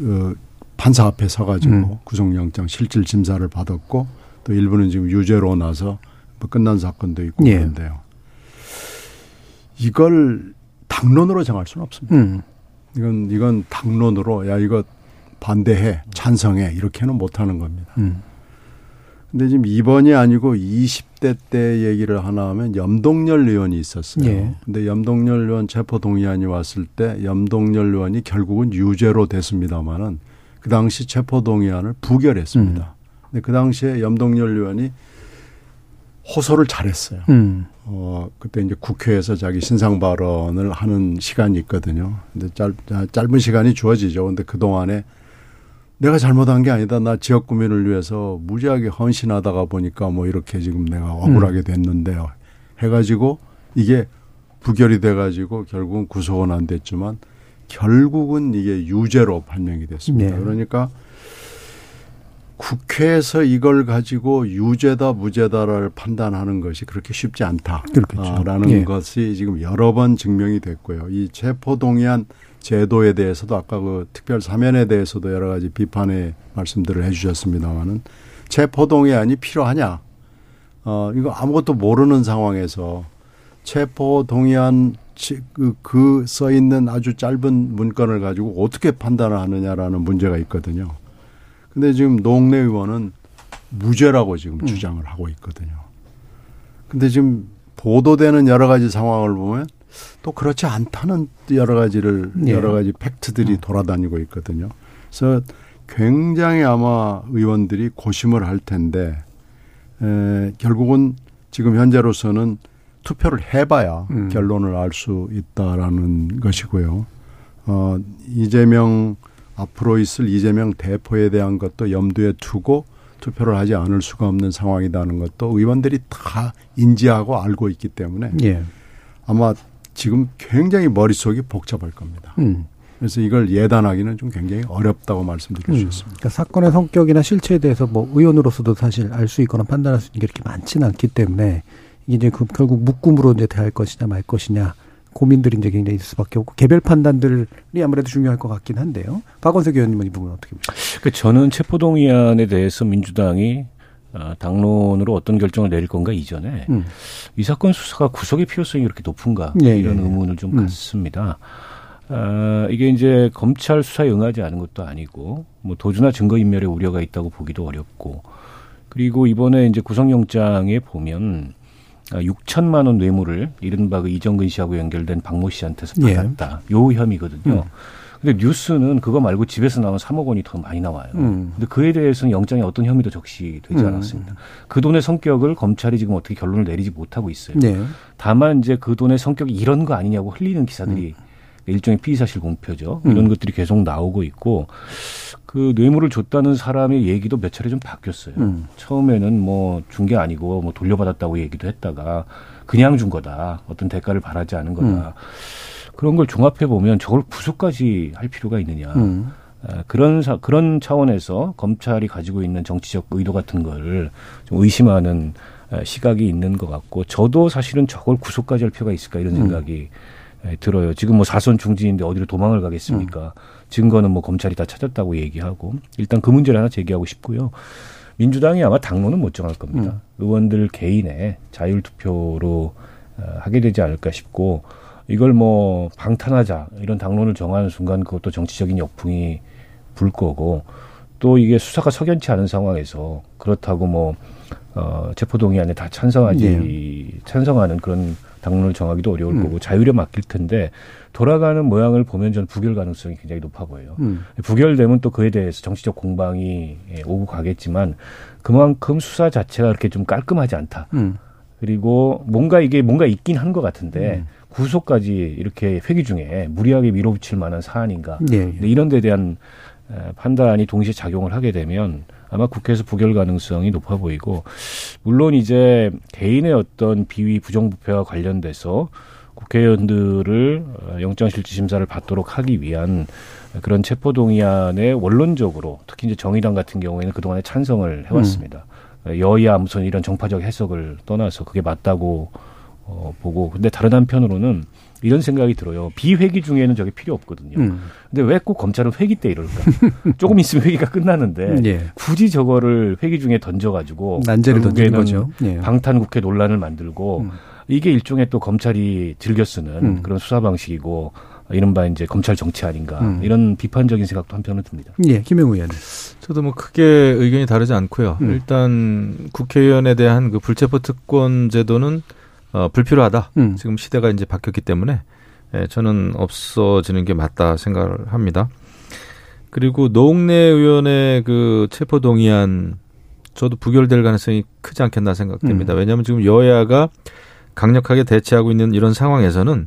어, 판사 앞에 서가지고 음. 구속영장 실질 심사를 받았고 또 일부는 지금 유죄로 나서 뭐 끝난 사건도 있고 예. 그런데요. 이걸 당론으로 정할 수는 없습니다. 음. 이건 이건 당론으로 야 이거 반대해 찬성해 이렇게는 못하는 겁니다. 음. 근데 지금 이번이 아니고 20대 때 얘기를 하나 하면 염동열 의원이 있었어요. 예. 근데 염동열 의원 체포 동의안이 왔을 때 염동열 의원이 결국은 유죄로 됐습니다마는 그 당시 체포 동의안을 부결했습니다. 음. 근데 그 당시에 염동열 의원이 호소를 잘했어요. 음. 어, 그때 이제 국회에서 자기 신상 발언을 하는 시간이 있거든요. 근데 짧, 짧은 시간이 주어지죠. 근데 그동안에 내가 잘못한 게 아니다. 나 지역 구민을 위해서 무지하게 헌신하다가 보니까 뭐 이렇게 지금 내가 억울하게 음. 됐는데요. 해가지고 이게 부결이 돼가지고 결국은 구속은 안 됐지만 결국은 이게 유죄로 판명이 됐습니다. 네. 그러니까 국회에서 이걸 가지고 유죄다 무죄다를 판단하는 것이 그렇게 쉽지 않다라는 예. 것이 지금 여러 번 증명이 됐고요. 이 체포동의안 제도에 대해서도 아까 그 특별 사면에 대해서도 여러 가지 비판의 말씀들을 해주셨습니다만은 체포동의안이 필요하냐? 어 이거 아무것도 모르는 상황에서 체포동의안 그, 그써 있는 아주 짧은 문건을 가지고 어떻게 판단을 하느냐라는 문제가 있거든요. 근데 지금 노웅래 의원은 무죄라고 지금 음. 주장을 하고 있거든요. 근데 지금 보도되는 여러 가지 상황을 보면 또 그렇지 않다는 여러 가지를 예. 여러 가지 팩트들이 음. 돌아다니고 있거든요. 그래서 굉장히 아마 의원들이 고심을 할 텐데 에, 결국은 지금 현재로서는 투표를 해봐야 음. 결론을 알 수 있다라는 것이고요. 어, 이재명 앞으로 있을 이재명 대표에 대한 것도 염두에 두고 투표를 하지 않을 수가 없는 상황이라는 것도 의원들이 다 인지하고 알고 있기 때문에 예. 아마 지금 굉장히 머릿속이 복잡할 겁니다. 음. 그래서 이걸 예단하기는 좀 굉장히 어렵다고 말씀드릴 음. 수 있습니다. 그러니까 사건의 성격이나 실체에 대해서 뭐 의원으로서도 사실 알 수 있거나 판단할 수 있는 게 그렇게 많지는 않기 때문에 이제 그 결국 묶음으로 이제 대할 것이냐 말 것이냐 고민들이 이제 굉장히 있을 수밖에 없고 개별 판단들이 아무래도 중요할 것 같긴 한데요. 박원석 의원님은 이 부분 어떻게 보십니까? 그 저는 체포동의안에 대해서 민주당이 어, 당론으로 어떤 결정을 내릴 건가 이전에 음. 이 사건 수사가 구속의 필요성이 그렇게 높은가 예, 이런 예, 예. 의문을 좀 음. 갖습니다. 어, 이게 이제 검찰 수사에 응하지 않은 것도 아니고 뭐 도주나 증거 인멸의 우려가 있다고 보기도 어렵고 그리고 이번에 이제 구속영장에 보면 6천만 아, 원 뇌물을 이른바 그 이정근 씨하고 연결된 박모 씨한테서 예. 받았다. 예. 요 혐의거든요. 음. 근데 뉴스는 그거 말고 집에서 나온 3억 원이 더 많이 나와요. 음. 근데 그에 대해서는 영장에 어떤 혐의도 적시되지 음. 않았습니다. 그 돈의 성격을 검찰이 지금 어떻게 결론을 내리지 못하고 있어요. 네. 다만 이제 그 돈의 성격이 이런 거 아니냐고 흘리는 기사들이 음. 일종의 피의사실 공표죠. 이런 음. 것들이 계속 나오고 있고 그 뇌물을 줬다는 사람의 얘기도 몇 차례 좀 바뀌었어요. 음. 처음에는 뭐 준 게 아니고 뭐 돌려받았다고 얘기도 했다가 그냥 준 거다. 어떤 대가를 바라지 않은 거다. 음. 그런 걸 종합해 보면 저걸 구속까지 할 필요가 있느냐. 음. 그런 사, 그런 차원에서 검찰이 가지고 있는 정치적 의도 같은 걸좀 의심하는 시각이 있는 것 같고 저도 사실은 저걸 구속까지 할 필요가 있을까 이런 음. 생각이 음. 예, 들어요. 지금 뭐 사선 중진인데 어디로 도망을 가겠습니까? 음. 증거는 뭐 검찰이 다 찾았다고 얘기하고 일단 그 문제를 하나 제기하고 싶고요. 민주당이 아마 당론은 못 정할 겁니다. 음. 의원들 개인의 자율 투표로 어, 하게 되지 않을까 싶고 이걸 뭐 방탄하자 이런 당론을 정하는 순간 그것도 정치적인 역풍이 불 거고 또 이게 수사가 석연치 않은 상황에서 그렇다고 뭐 어, 체포동의 안에 다 찬성하지 네. 찬성하는 그런 당론을 정하기도 어려울 음. 거고 자율에 맡길 텐데 돌아가는 모양을 보면 저는 부결 가능성이 굉장히 높아 보여요. 음. 부결되면 또 그에 대해서 정치적 공방이 예, 오고 가겠지만 그만큼 수사 자체가 그렇게 좀 깔끔하지 않다. 음. 그리고 뭔가 이게 뭔가 있긴 한 것 같은데 음. 구속까지 이렇게 회기 중에 무리하게 밀어붙일 만한 사안인가. 예, 예. 이런 데 대한 판단이 동시에 작용을 하게 되면 아마 국회에서 부결 가능성이 높아 보이고 물론 이제 개인의 어떤 비위 부정부패와 관련돼서 국회의원들을 어, 영장실질심사를 받도록 하기 위한 그런 체포동의안에 원론적으로 특히 이제 정의당 같은 경우에는 그동안에 찬성을 해왔습니다. 음. 여야 무슨 이런 정파적 해석을 떠나서 그게 맞다고 어, 보고 근데 다른 한편으로는 이런 생각이 들어요. 비회기 중에는 저게 필요 없거든요. 음. 근데 왜 꼭 검찰은 회기 때 이럴까? 조금 있으면 회기가 끝나는데 예. 굳이 저거를 회기 중에 던져가지고 난제를 던지는 거죠. 예. 방탄국회 논란을 만들고 음. 이게 일종의 또 검찰이 즐겨 쓰는 음. 그런 수사 방식이고 이른바 이제 검찰 정치 아닌가 음. 이런 비판적인 생각도 한편은 듭니다. 예, 김영우 의원. 저도 뭐 크게 의견이 다르지 않고요. 음. 일단 국회의원에 대한 그 불체포 특권 제도는 어, 불필요하다. 음. 지금 시대가 이제 바뀌었기 때문에 예, 저는 없어지는 게 맞다 생각을 합니다. 그리고 노웅래 의원의 그 체포 동의안 저도 부결될 가능성이 크지 않겠나 생각됩니다. 음. 왜냐하면 지금 여야가 강력하게 대치하고 있는 이런 상황에서는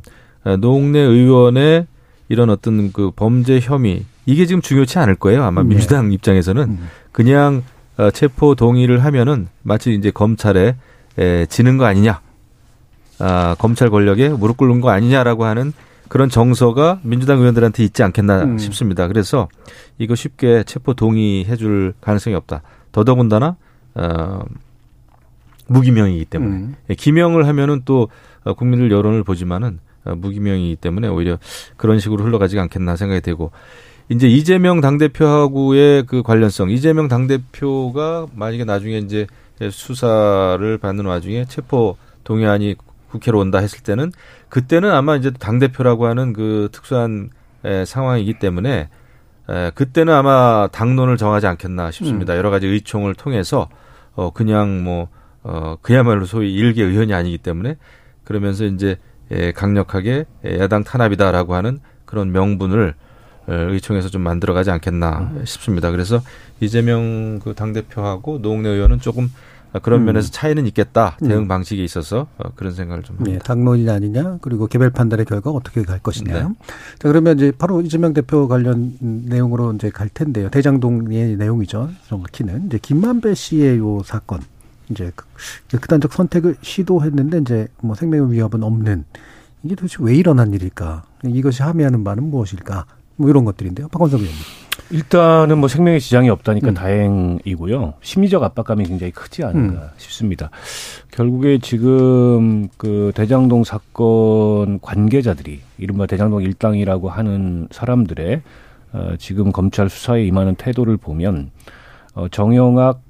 노웅래 의원의 이런 어떤 그 범죄 혐의 이게 지금 중요치 않을 거예요. 아마 네. 민주당 입장에서는 음. 그냥 어, 체포 동의를 하면은 마치 이제 검찰에 에, 지는 거 아니냐, 아, 검찰 권력에 무릎 꿇는 거 아니냐라고 하는 그런 정서가 민주당 의원들한테 있지 않겠나 음. 싶습니다. 그래서 이거 쉽게 체포 동의해 줄 가능성이 없다. 더더군다나 어, 무기명이기 때문에 음. 예, 기명을 하면은 또 어, 국민들 여론을 보지만은 어, 무기명이기 때문에 오히려 그런 식으로 흘러가지 않겠나 생각이 되고 이제 이재명 당대표하고의 그 관련성 이재명 당대표가 만약에 나중에 이제 수사를 받는 와중에 체포 동의안이 국회로 온다 했을 때는 그때는 아마 이제 당 대표라고 하는 그 특수한 에, 상황이기 때문에 에, 그때는 아마 당론을 정하지 않겠나 싶습니다. 음. 여러 가지 의총을 통해서 어 그냥 뭐 어, 그야말로 소위 일개 의원이 아니기 때문에 그러면서 이제 예, 강력하게 야당 탄압이다라고 하는 그런 명분을 어, 의총에서 좀 만들어가지 않겠나 음. 싶습니다. 그래서 이재명 그 당대표하고 노웅래 의원은 조금 그런 음. 면에서 차이는 있겠다 대응 음. 방식에 있어서 어, 그런 생각을 좀 합니다. 네, 당론이냐 아니냐 그리고 개별 판단의 결과 어떻게 갈 것이냐. 네. 자 그러면 이제 바로 이재명 대표 관련 내용으로 이제 갈 텐데요. 대장동의 내용이죠. 정확히는 이제 김만배 씨의 요 사건 이제 극단적 그 선택을 시도했는데 이제 뭐 생명의 위협은 없는 이게 도대체 왜 일어난 일일까? 이것이 함의하는 바는 무엇일까? 뭐 이런 것들인데요. 박원석 의원님. 일단은 뭐 생명의 지장이 없다니까 음. 다행이고요. 심리적 압박감이 굉장히 크지 않은가 음. 싶습니다. 결국에 지금 그 대장동 사건 관계자들이 이른바 대장동 일당이라고 하는 사람들의 어, 지금 검찰 수사에 임하는 태도를 보면 어, 정영학,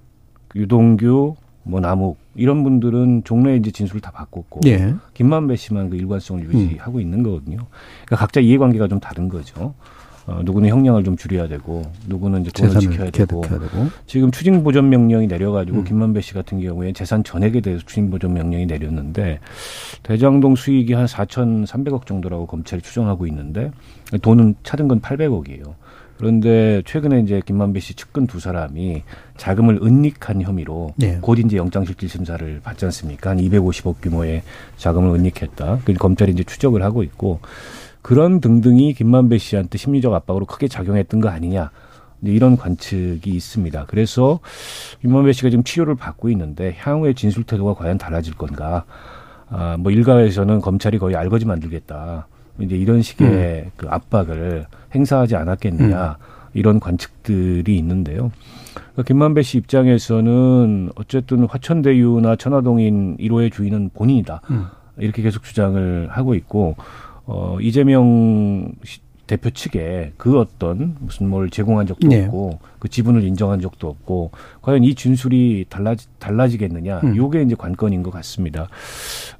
유동규, 뭐 남욱 이런 분들은 종래 이제 진술을 다 바꿨고 예. 김만배 씨만 그 일관성을 유지하고 음. 있는 거거든요. 그러니까 각자 이해관계가 좀 다른 거죠. 어, 누구는 형량을 좀 줄여야 되고 누구는 이제 돈을 지켜야 되고. 되고. 지금 추징 보전 명령이 내려가지고 음. 김만배 씨 같은 경우에 재산 전액에 대해서 추징 보전 명령이 내렸는데 대장동 수익이 한 4,300억 정도라고 검찰이 추정하고 있는데 돈은 찾은 건 800억이에요. 그런데 최근에 이제 김만배 씨 측근 두 사람이 자금을 은닉한 혐의로 네. 곧 이제 영장실질 심사를 받지 않습니까? 한 250억 규모의 자금을 은닉했다. 그 검찰이 이제 추적을 하고 있고 그런 등등이 김만배 씨한테 심리적 압박으로 크게 작용했던 거 아니냐. 이런 관측이 있습니다. 그래서 김만배 씨가 지금 치료를 받고 있는데 향후의 진술 태도가 과연 달라질 건가? 아, 뭐 일각에서는 검찰이 거의 알거지 만들겠다. 이제 이런 식의 음. 그 압박을 행사하지 않았겠느냐 음. 이런 관측들이 있는데요. 그러니까 김만배 씨 입장에서는 어쨌든 화천대유나 천화동인 1호의 주인은 본인이다. 음. 이렇게 계속 주장을 하고 있고 어 이재명 대표 측에 그 어떤 무슨 뭘 제공한 적도 네. 없고 그 지분을 인정한 적도 없고 과연 이 진술이 달라지 달라지겠느냐 음. 요게 이제 관건인 것 같습니다.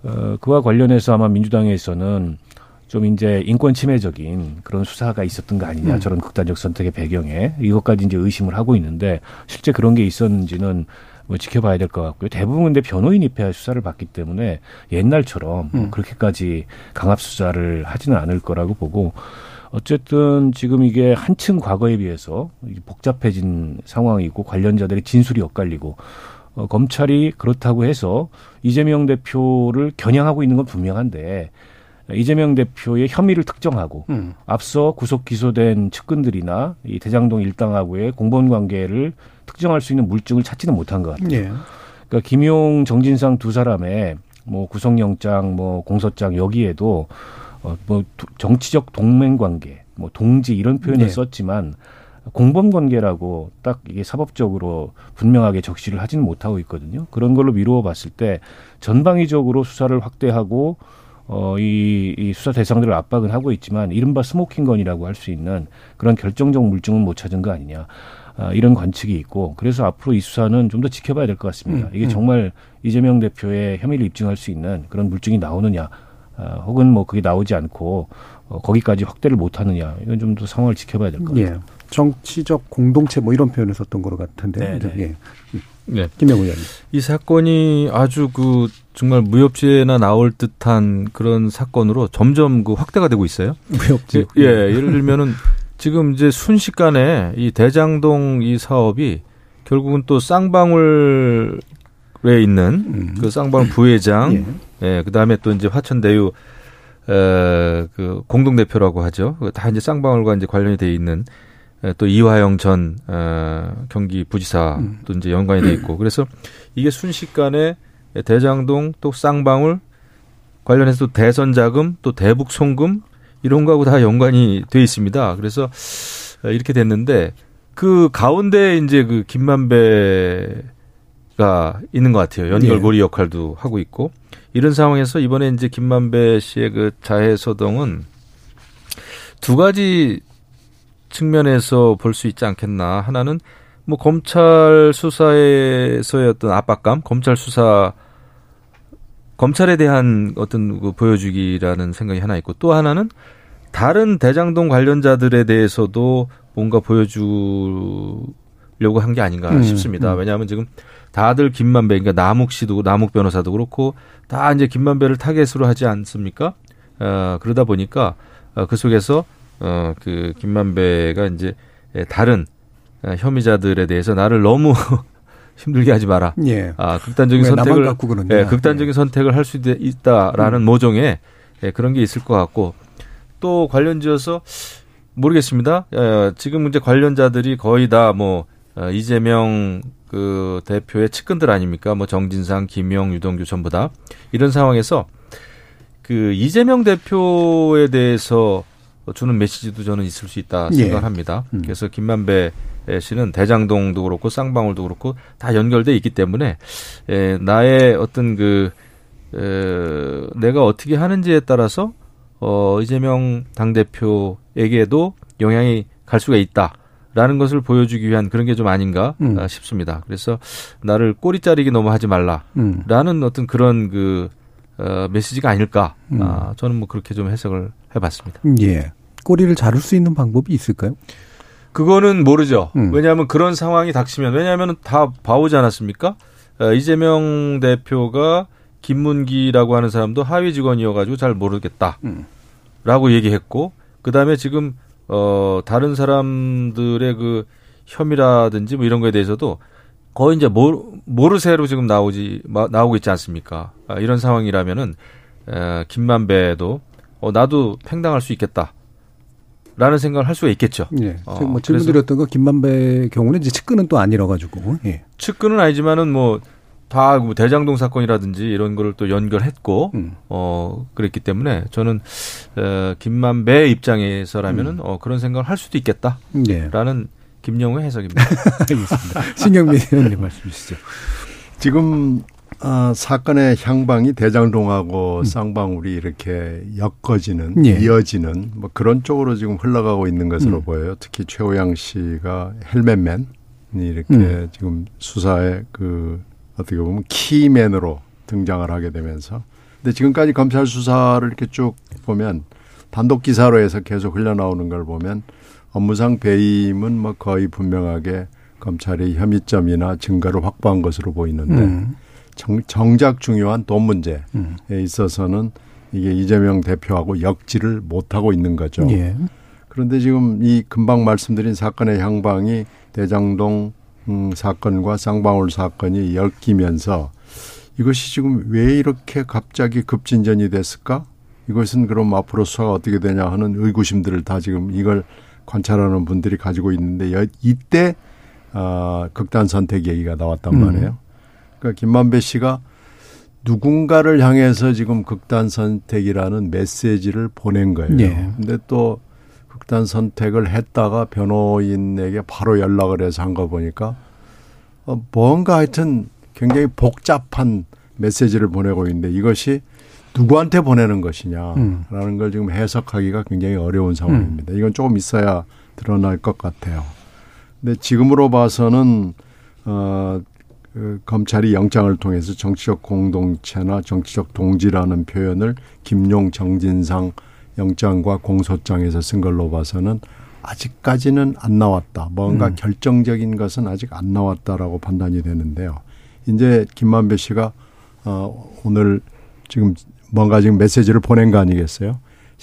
어 그와 관련해서 아마 민주당에서는 좀 이제 인권 침해적인 그런 수사가 있었던 거 아니냐 음. 저런 극단적 선택의 배경에 이것까지 이제 의심을 하고 있는데 실제 그런 게 있었는지는 뭐 지켜봐야 될 것 같고요. 대부분 근데 변호인 입회 수사를 받기 때문에 옛날처럼 음. 그렇게까지 강압 수사를 하지는 않을 거라고 보고 어쨌든 지금 이게 한층 과거에 비해서 복잡해진 상황이고 관련자들의 진술이 엇갈리고 어, 검찰이 그렇다고 해서 이재명 대표를 겨냥하고 있는 건 분명한데 이재명 대표의 혐의를 특정하고 음. 앞서 구속 기소된 측근들이나 이 대장동 일당하고의 공범 관계를 특정할 수 있는 물증을 찾지는 못한 것 같아요. 예. 그러니까 김용, 정진상 두 사람의 뭐 구속영장, 뭐 공소장 여기에도 어, 뭐 정치적 동맹 관계, 뭐 동지 이런 표현을 네. 썼지만 공범 관계라고 딱 이게 사법적으로 분명하게 적시를 하지는 못하고 있거든요. 그런 걸로 미루어 봤을 때 전방위적으로 수사를 확대하고 어, 이, 이 수사 대상들을 압박은 하고 있지만 이른바 스모킹건이라고 할 수 있는 그런 결정적 물증은 못 찾은 거 아니냐. 아, 이런 관측이 있고 그래서 앞으로 이 수사는 좀 더 지켜봐야 될 것 같습니다. 음, 이게 음. 정말 이재명 대표의 혐의를 입증할 수 있는 그런 물증이 나오느냐, 아, 혹은 뭐 그게 나오지 않고 어, 거기까지 확대를 못 하느냐 이건 좀 더 상황을 지켜봐야 될 것 같아요. 예. 정치적 공동체 뭐 이런 표현을 썼던 것 같은데. 네, 네. 예. 네. 김영우 의원님. 이 사건이 아주 그 정말 무협지에나 나올 듯한 그런 사건으로 점점 그 확대가 되고 있어요. 무협지. 예, 예를 들면은 지금 이제 순식간에 이 대장동 이 사업이 결국은 또 쌍방울에 있는 음. 그 쌍방울 부회장, 예, 예 그다음에 또 이제 화천대유 에, 그 공동 대표라고 하죠. 다 이제 쌍방울과 이제 관련이 돼 있는 에, 또 이화영 전 어, 경기 부지사 음. 또 이제 연관이 돼 있고 그래서 이게 순식간에 대장동 또 쌍방울 관련해서 또 대선 자금 또 대북 송금 이런 거하고 다 연관이 돼 있습니다. 그래서 이렇게 됐는데 그 가운데 이제 그 김만배가 있는 것 같아요. 연결고리 네. 역할도 하고 있고 이런 상황에서 이번에 이제 김만배 씨의 그 자해 소동은 두 가지 측면에서 볼 수 있지 않겠나. 하나는 뭐 검찰 수사에서의 어떤 압박감, 검찰 수사 검찰에 대한 어떤 그 보여주기라는 생각이 하나 있고 또 하나는 다른 대장동 관련자들에 대해서도 뭔가 보여주려고 한 게 아닌가 음, 싶습니다. 음. 왜냐하면 지금 다들 김만배, 그러니까 남욱 씨도 남욱 변호사도 그렇고 다 이제 김만배를 타겟으로 하지 않습니까? 어, 그러다 보니까 어, 그 속에서 어, 그 김만배가 이제 다른 어, 혐의자들에 대해서 나를 너무 힘들게 하지 마라. 예. 아, 극단적인 선택을 예, 극단적인 예. 선택을 할 수 있다라는 음. 모종의 예, 그런 게 있을 것 같고 또 관련지어서 모르겠습니다. 예, 지금 이제 관련자들이 거의 다뭐 어, 이재명 그 대표의 측근들 아닙니까? 뭐 정진상, 김영, 유동규 전부 다 이런 상황에서 그 이재명 대표에 대해서 주는 메시지도 저는 있을 수 있다 생각합니다. 예. 음. 그래서 김만배 씨는 대장동도 그렇고 쌍방울도 그렇고 다 연결돼 있기 때문에 에, 나의 어떤 그 에, 내가 어떻게 하는지에 따라서 어, 이재명 당 대표에게도 영향이 갈 수가 있다. 라는 것을 보여주기 위한 그런 게 좀 아닌가 음. 아, 싶습니다. 그래서 나를 꼬리 자르기 너무 하지 말라. 음. 라는 어떤 그런 그, 어, 메시지가 아닐까. 음. 아, 저는 뭐 그렇게 좀 해석을 해봤습니다. 예. 꼬리를 자를 수 있는 방법이 있을까요? 그거는 모르죠. 음. 왜냐하면 그런 상황이 닥치면 왜냐하면 다 봐오지 않았습니까? 어, 이재명 대표가 김문기라고 하는 사람도 하위 직원이어가지고 잘 모르겠다. 음. 라고 얘기했고, 그 다음에 지금, 어, 다른 사람들의 그 혐의라든지 뭐 이런 거에 대해서도 거의 이제 모, 모르쇠로 지금 나오지, 나오고 있지 않습니까? 아, 이런 상황이라면은, 에, 김만배도, 어, 나도 팽당할 수 있겠다. 라는 생각을 할 수가 있겠죠. 예. 어, 뭐 질문 드렸던 거 김만배 경우는 이제 측근은 또 아니라 가지고. 예. 측근은 아니지만은 뭐다뭐 대장동 사건이라든지 이런 거를 또 연결했고 음. 어 그랬기 때문에 저는 어, 김만배 입장에서라면은 음. 어 그런 생각을 할 수도 있겠다라는 예. 김영우의 해석입니다. 알겠습니다. 신경민 의원님 말씀 주시죠. 지금 아, 사건의 향방이 대장동하고 음. 쌍방울이 이렇게 엮어지는 예. 이어지는 뭐 그런 쪽으로 지금 흘러가고 있는 것으로 음. 보여요. 특히 최호양 씨가 헬멧맨이 이렇게 음. 지금 수사에 그 어떻게 보면 키맨으로 등장을 하게 되면서 근데 지금까지 검찰 수사를 이렇게 쭉 보면 단독 기사로 해서 계속 흘러나오는 걸 보면 업무상 배임은 뭐 거의 분명하게 검찰의 혐의점이나 증거를 확보한 것으로 보이는데 음. 정, 정작 중요한 돈 문제에 음. 있어서는 이게 이재명 대표하고 역지를 못하고 있는 거죠. 예. 그런데 지금 이 금방 말씀드린 사건의 향방이 대장동 음, 사건과 쌍방울 사건이 엮이면서 이것이 지금 왜 이렇게 갑자기 급진전이 됐을까? 이것은 그럼 앞으로 수사가 어떻게 되냐 하는 의구심들을 다 지금 이걸 관찰하는 분들이 가지고 있는데 이때 어, 극단 선택 얘기가 나왔단 음. 말이에요. 그러니까 김만배 씨가 누군가를 향해서 지금 극단 선택이라는 메시지를 보낸 거예요. 네. 근데 또 극단 선택을 했다가 변호인에게 바로 연락을 해서 한 거 보니까 어, 뭔가 하여튼 굉장히 복잡한 메시지를 보내고 있는데 이것이 누구한테 보내는 것이냐라는 음. 걸 지금 해석하기가 굉장히 어려운 상황입니다. 음. 이건 조금 있어야 드러날 것 같아요. 근데 지금으로 봐서는 어, 그 검찰이 영장을 통해서 정치적 공동체나 정치적 동지라는 표현을 김용 정진상 영장과 공소장에서 쓴 걸로 봐서는 아직까지는 안 나왔다. 뭔가 음. 결정적인 것은 아직 안 나왔다라고 판단이 되는데요. 이제 김만배 씨가 어 오늘 지금 뭔가 지금 메시지를 보낸 거 아니겠어요?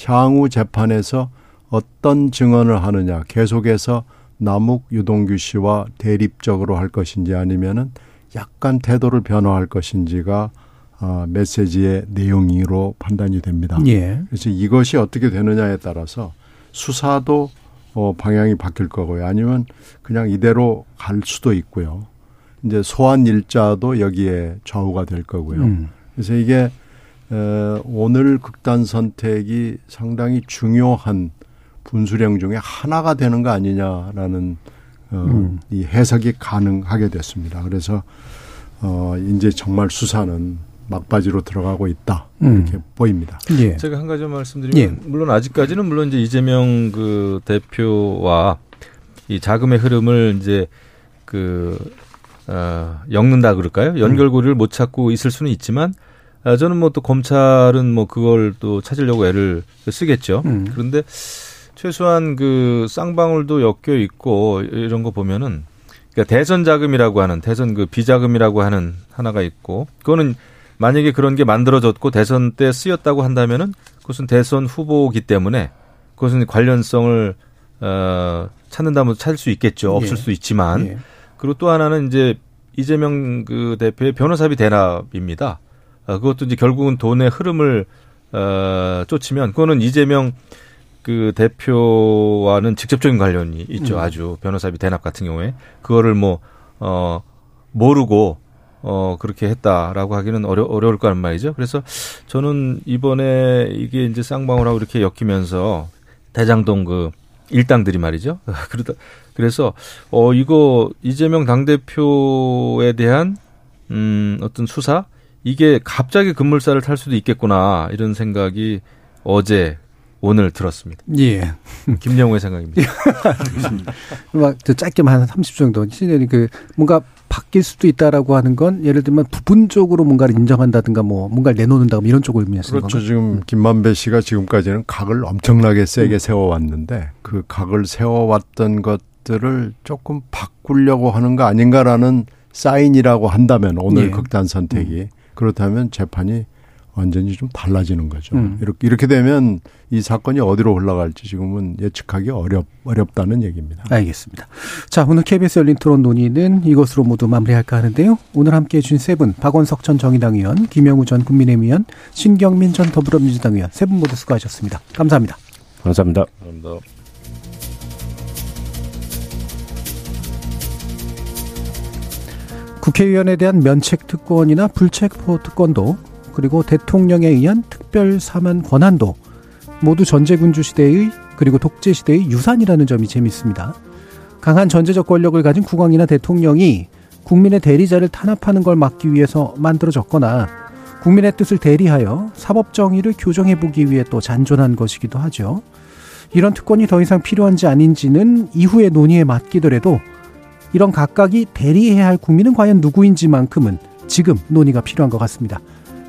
향후 재판에서 어떤 증언을 하느냐, 계속해서 남욱 유동규 씨와 대립적으로 할 것인지 아니면은 약간 태도를 변화할 것인지가 어, 메시지의 내용으로 판단이 됩니다. 예. 그래서 이것이 어떻게 되느냐에 따라서 수사도 어, 방향이 바뀔 거고요. 아니면 그냥 이대로 갈 수도 있고요. 이제 소환 일자도 여기에 좌우가 될 거고요. 음. 그래서 이게 에, 오늘 극단 선택이 상당히 중요한 분수령 중에 하나가 되는 거 아니냐라는 어, 음. 이 해석이 가능하게 됐습니다. 그래서 어, 이제 정말 수사는 막바지로 들어가고 있다 이렇게 음. 보입니다. 예. 제가 한 가지 말씀드리면 예. 물론 아직까지는 물론 이제 이재명 그 대표와 이 자금의 흐름을 이제 그 어, 엮는다 그럴까요? 연결고리를 못 찾고 있을 수는 있지만 아, 저는 뭐 또 검찰은 뭐 그걸 또 찾으려고 애를 쓰겠죠. 음. 그런데 최소한 그 쌍방울도 엮여 있고 이런 거 보면은 그러니까 대선 자금이라고 하는 대선 그 비자금이라고 하는 하나가 있고 그거는 만약에 그런 게 만들어졌고 대선 때 쓰였다고 한다면은 그것은 대선 후보기 때문에 그것은 관련성을 어 찾는다면 찾을 수 있겠죠. 없을 예. 수 있지만 예. 그리고 또 하나는 이제 이재명 그 대표의 변호사비 대납입니다. 어, 그것도 이제 결국은 돈의 흐름을 어 쫓으면 그거는 이재명 그 대표와는 직접적인 관련이 있죠. 음. 아주 변호사비 대납 같은 경우에 그거를 뭐 어 모르고 어, 그렇게 했다라고 하기는 어려, 어려울 거란 말이죠. 그래서 저는 이번에 이게 이제 쌍방울하고 이렇게 엮이면서 대장동 그 일당들이 말이죠. 그러다, 그래서, 어, 이거 이재명 당 대표에 대한, 음, 어떤 수사? 이게 갑자기 급물살을 탈 수도 있겠구나, 이런 생각이 어제 오늘 들었습니다. 예. 김영우의 생각입니다. 막 짧게만 한 30초 정도. 시즌이 그 뭔가 바뀔 수도 있다라고 하는 건 예를 들면 부분적으로 뭔가를 인정한다든가 뭐 뭔가를 내놓는다 뭐 이런 쪽을 의미하시는 그렇죠. 건가요? 지금 김만배 씨가 지금까지는 각을 엄청나게 세게 음. 세워왔는데 그 각을 세워왔던 것들을 조금 바꾸려고 하는 거 아닌가라는 사인이라고 한다면 오늘 예. 극단 선택이 음. 그렇다면 재판이 완전히 좀 달라지는 거죠. 음. 이렇게 이렇게 되면 이 사건이 어디로 올라갈지 지금은 예측하기 어렵 어렵다는 얘기입니다. 알겠습니다. 자, 오늘 KBS 열린 토론 논의는 이것으로 모두 마무리할까 하는데요. 오늘 함께 해 주신 세 분, 박원석 전 정의당 의원, 김영우 전 국민의힘 의원, 신경민 전 더불어민주당 의원 세 분 모두 수고하셨습니다. 감사합니다. 감사합니다. 감사합니다. 국회의원에 대한 면책 특권이나 불체포 특권도 그리고 대통령에 의한 특별 사면 권한도 모두 전제군주 시대의 그리고 독재 시대의 유산이라는 점이 재미있습니다. 강한 전제적 권력을 가진 국왕이나 대통령이 국민의 대리자를 탄압하는 걸 막기 위해서 만들어졌거나 국민의 뜻을 대리하여 사법 정의를 교정해 보기 위해 또 잔존한 것이기도 하죠. 이런 특권이 더 이상 필요한지 아닌지는 이후의 논의에 맡기더라도 이런 각각이 대리해야 할 국민은 과연 누구인지만큼은 지금 논의가 필요한 것 같습니다.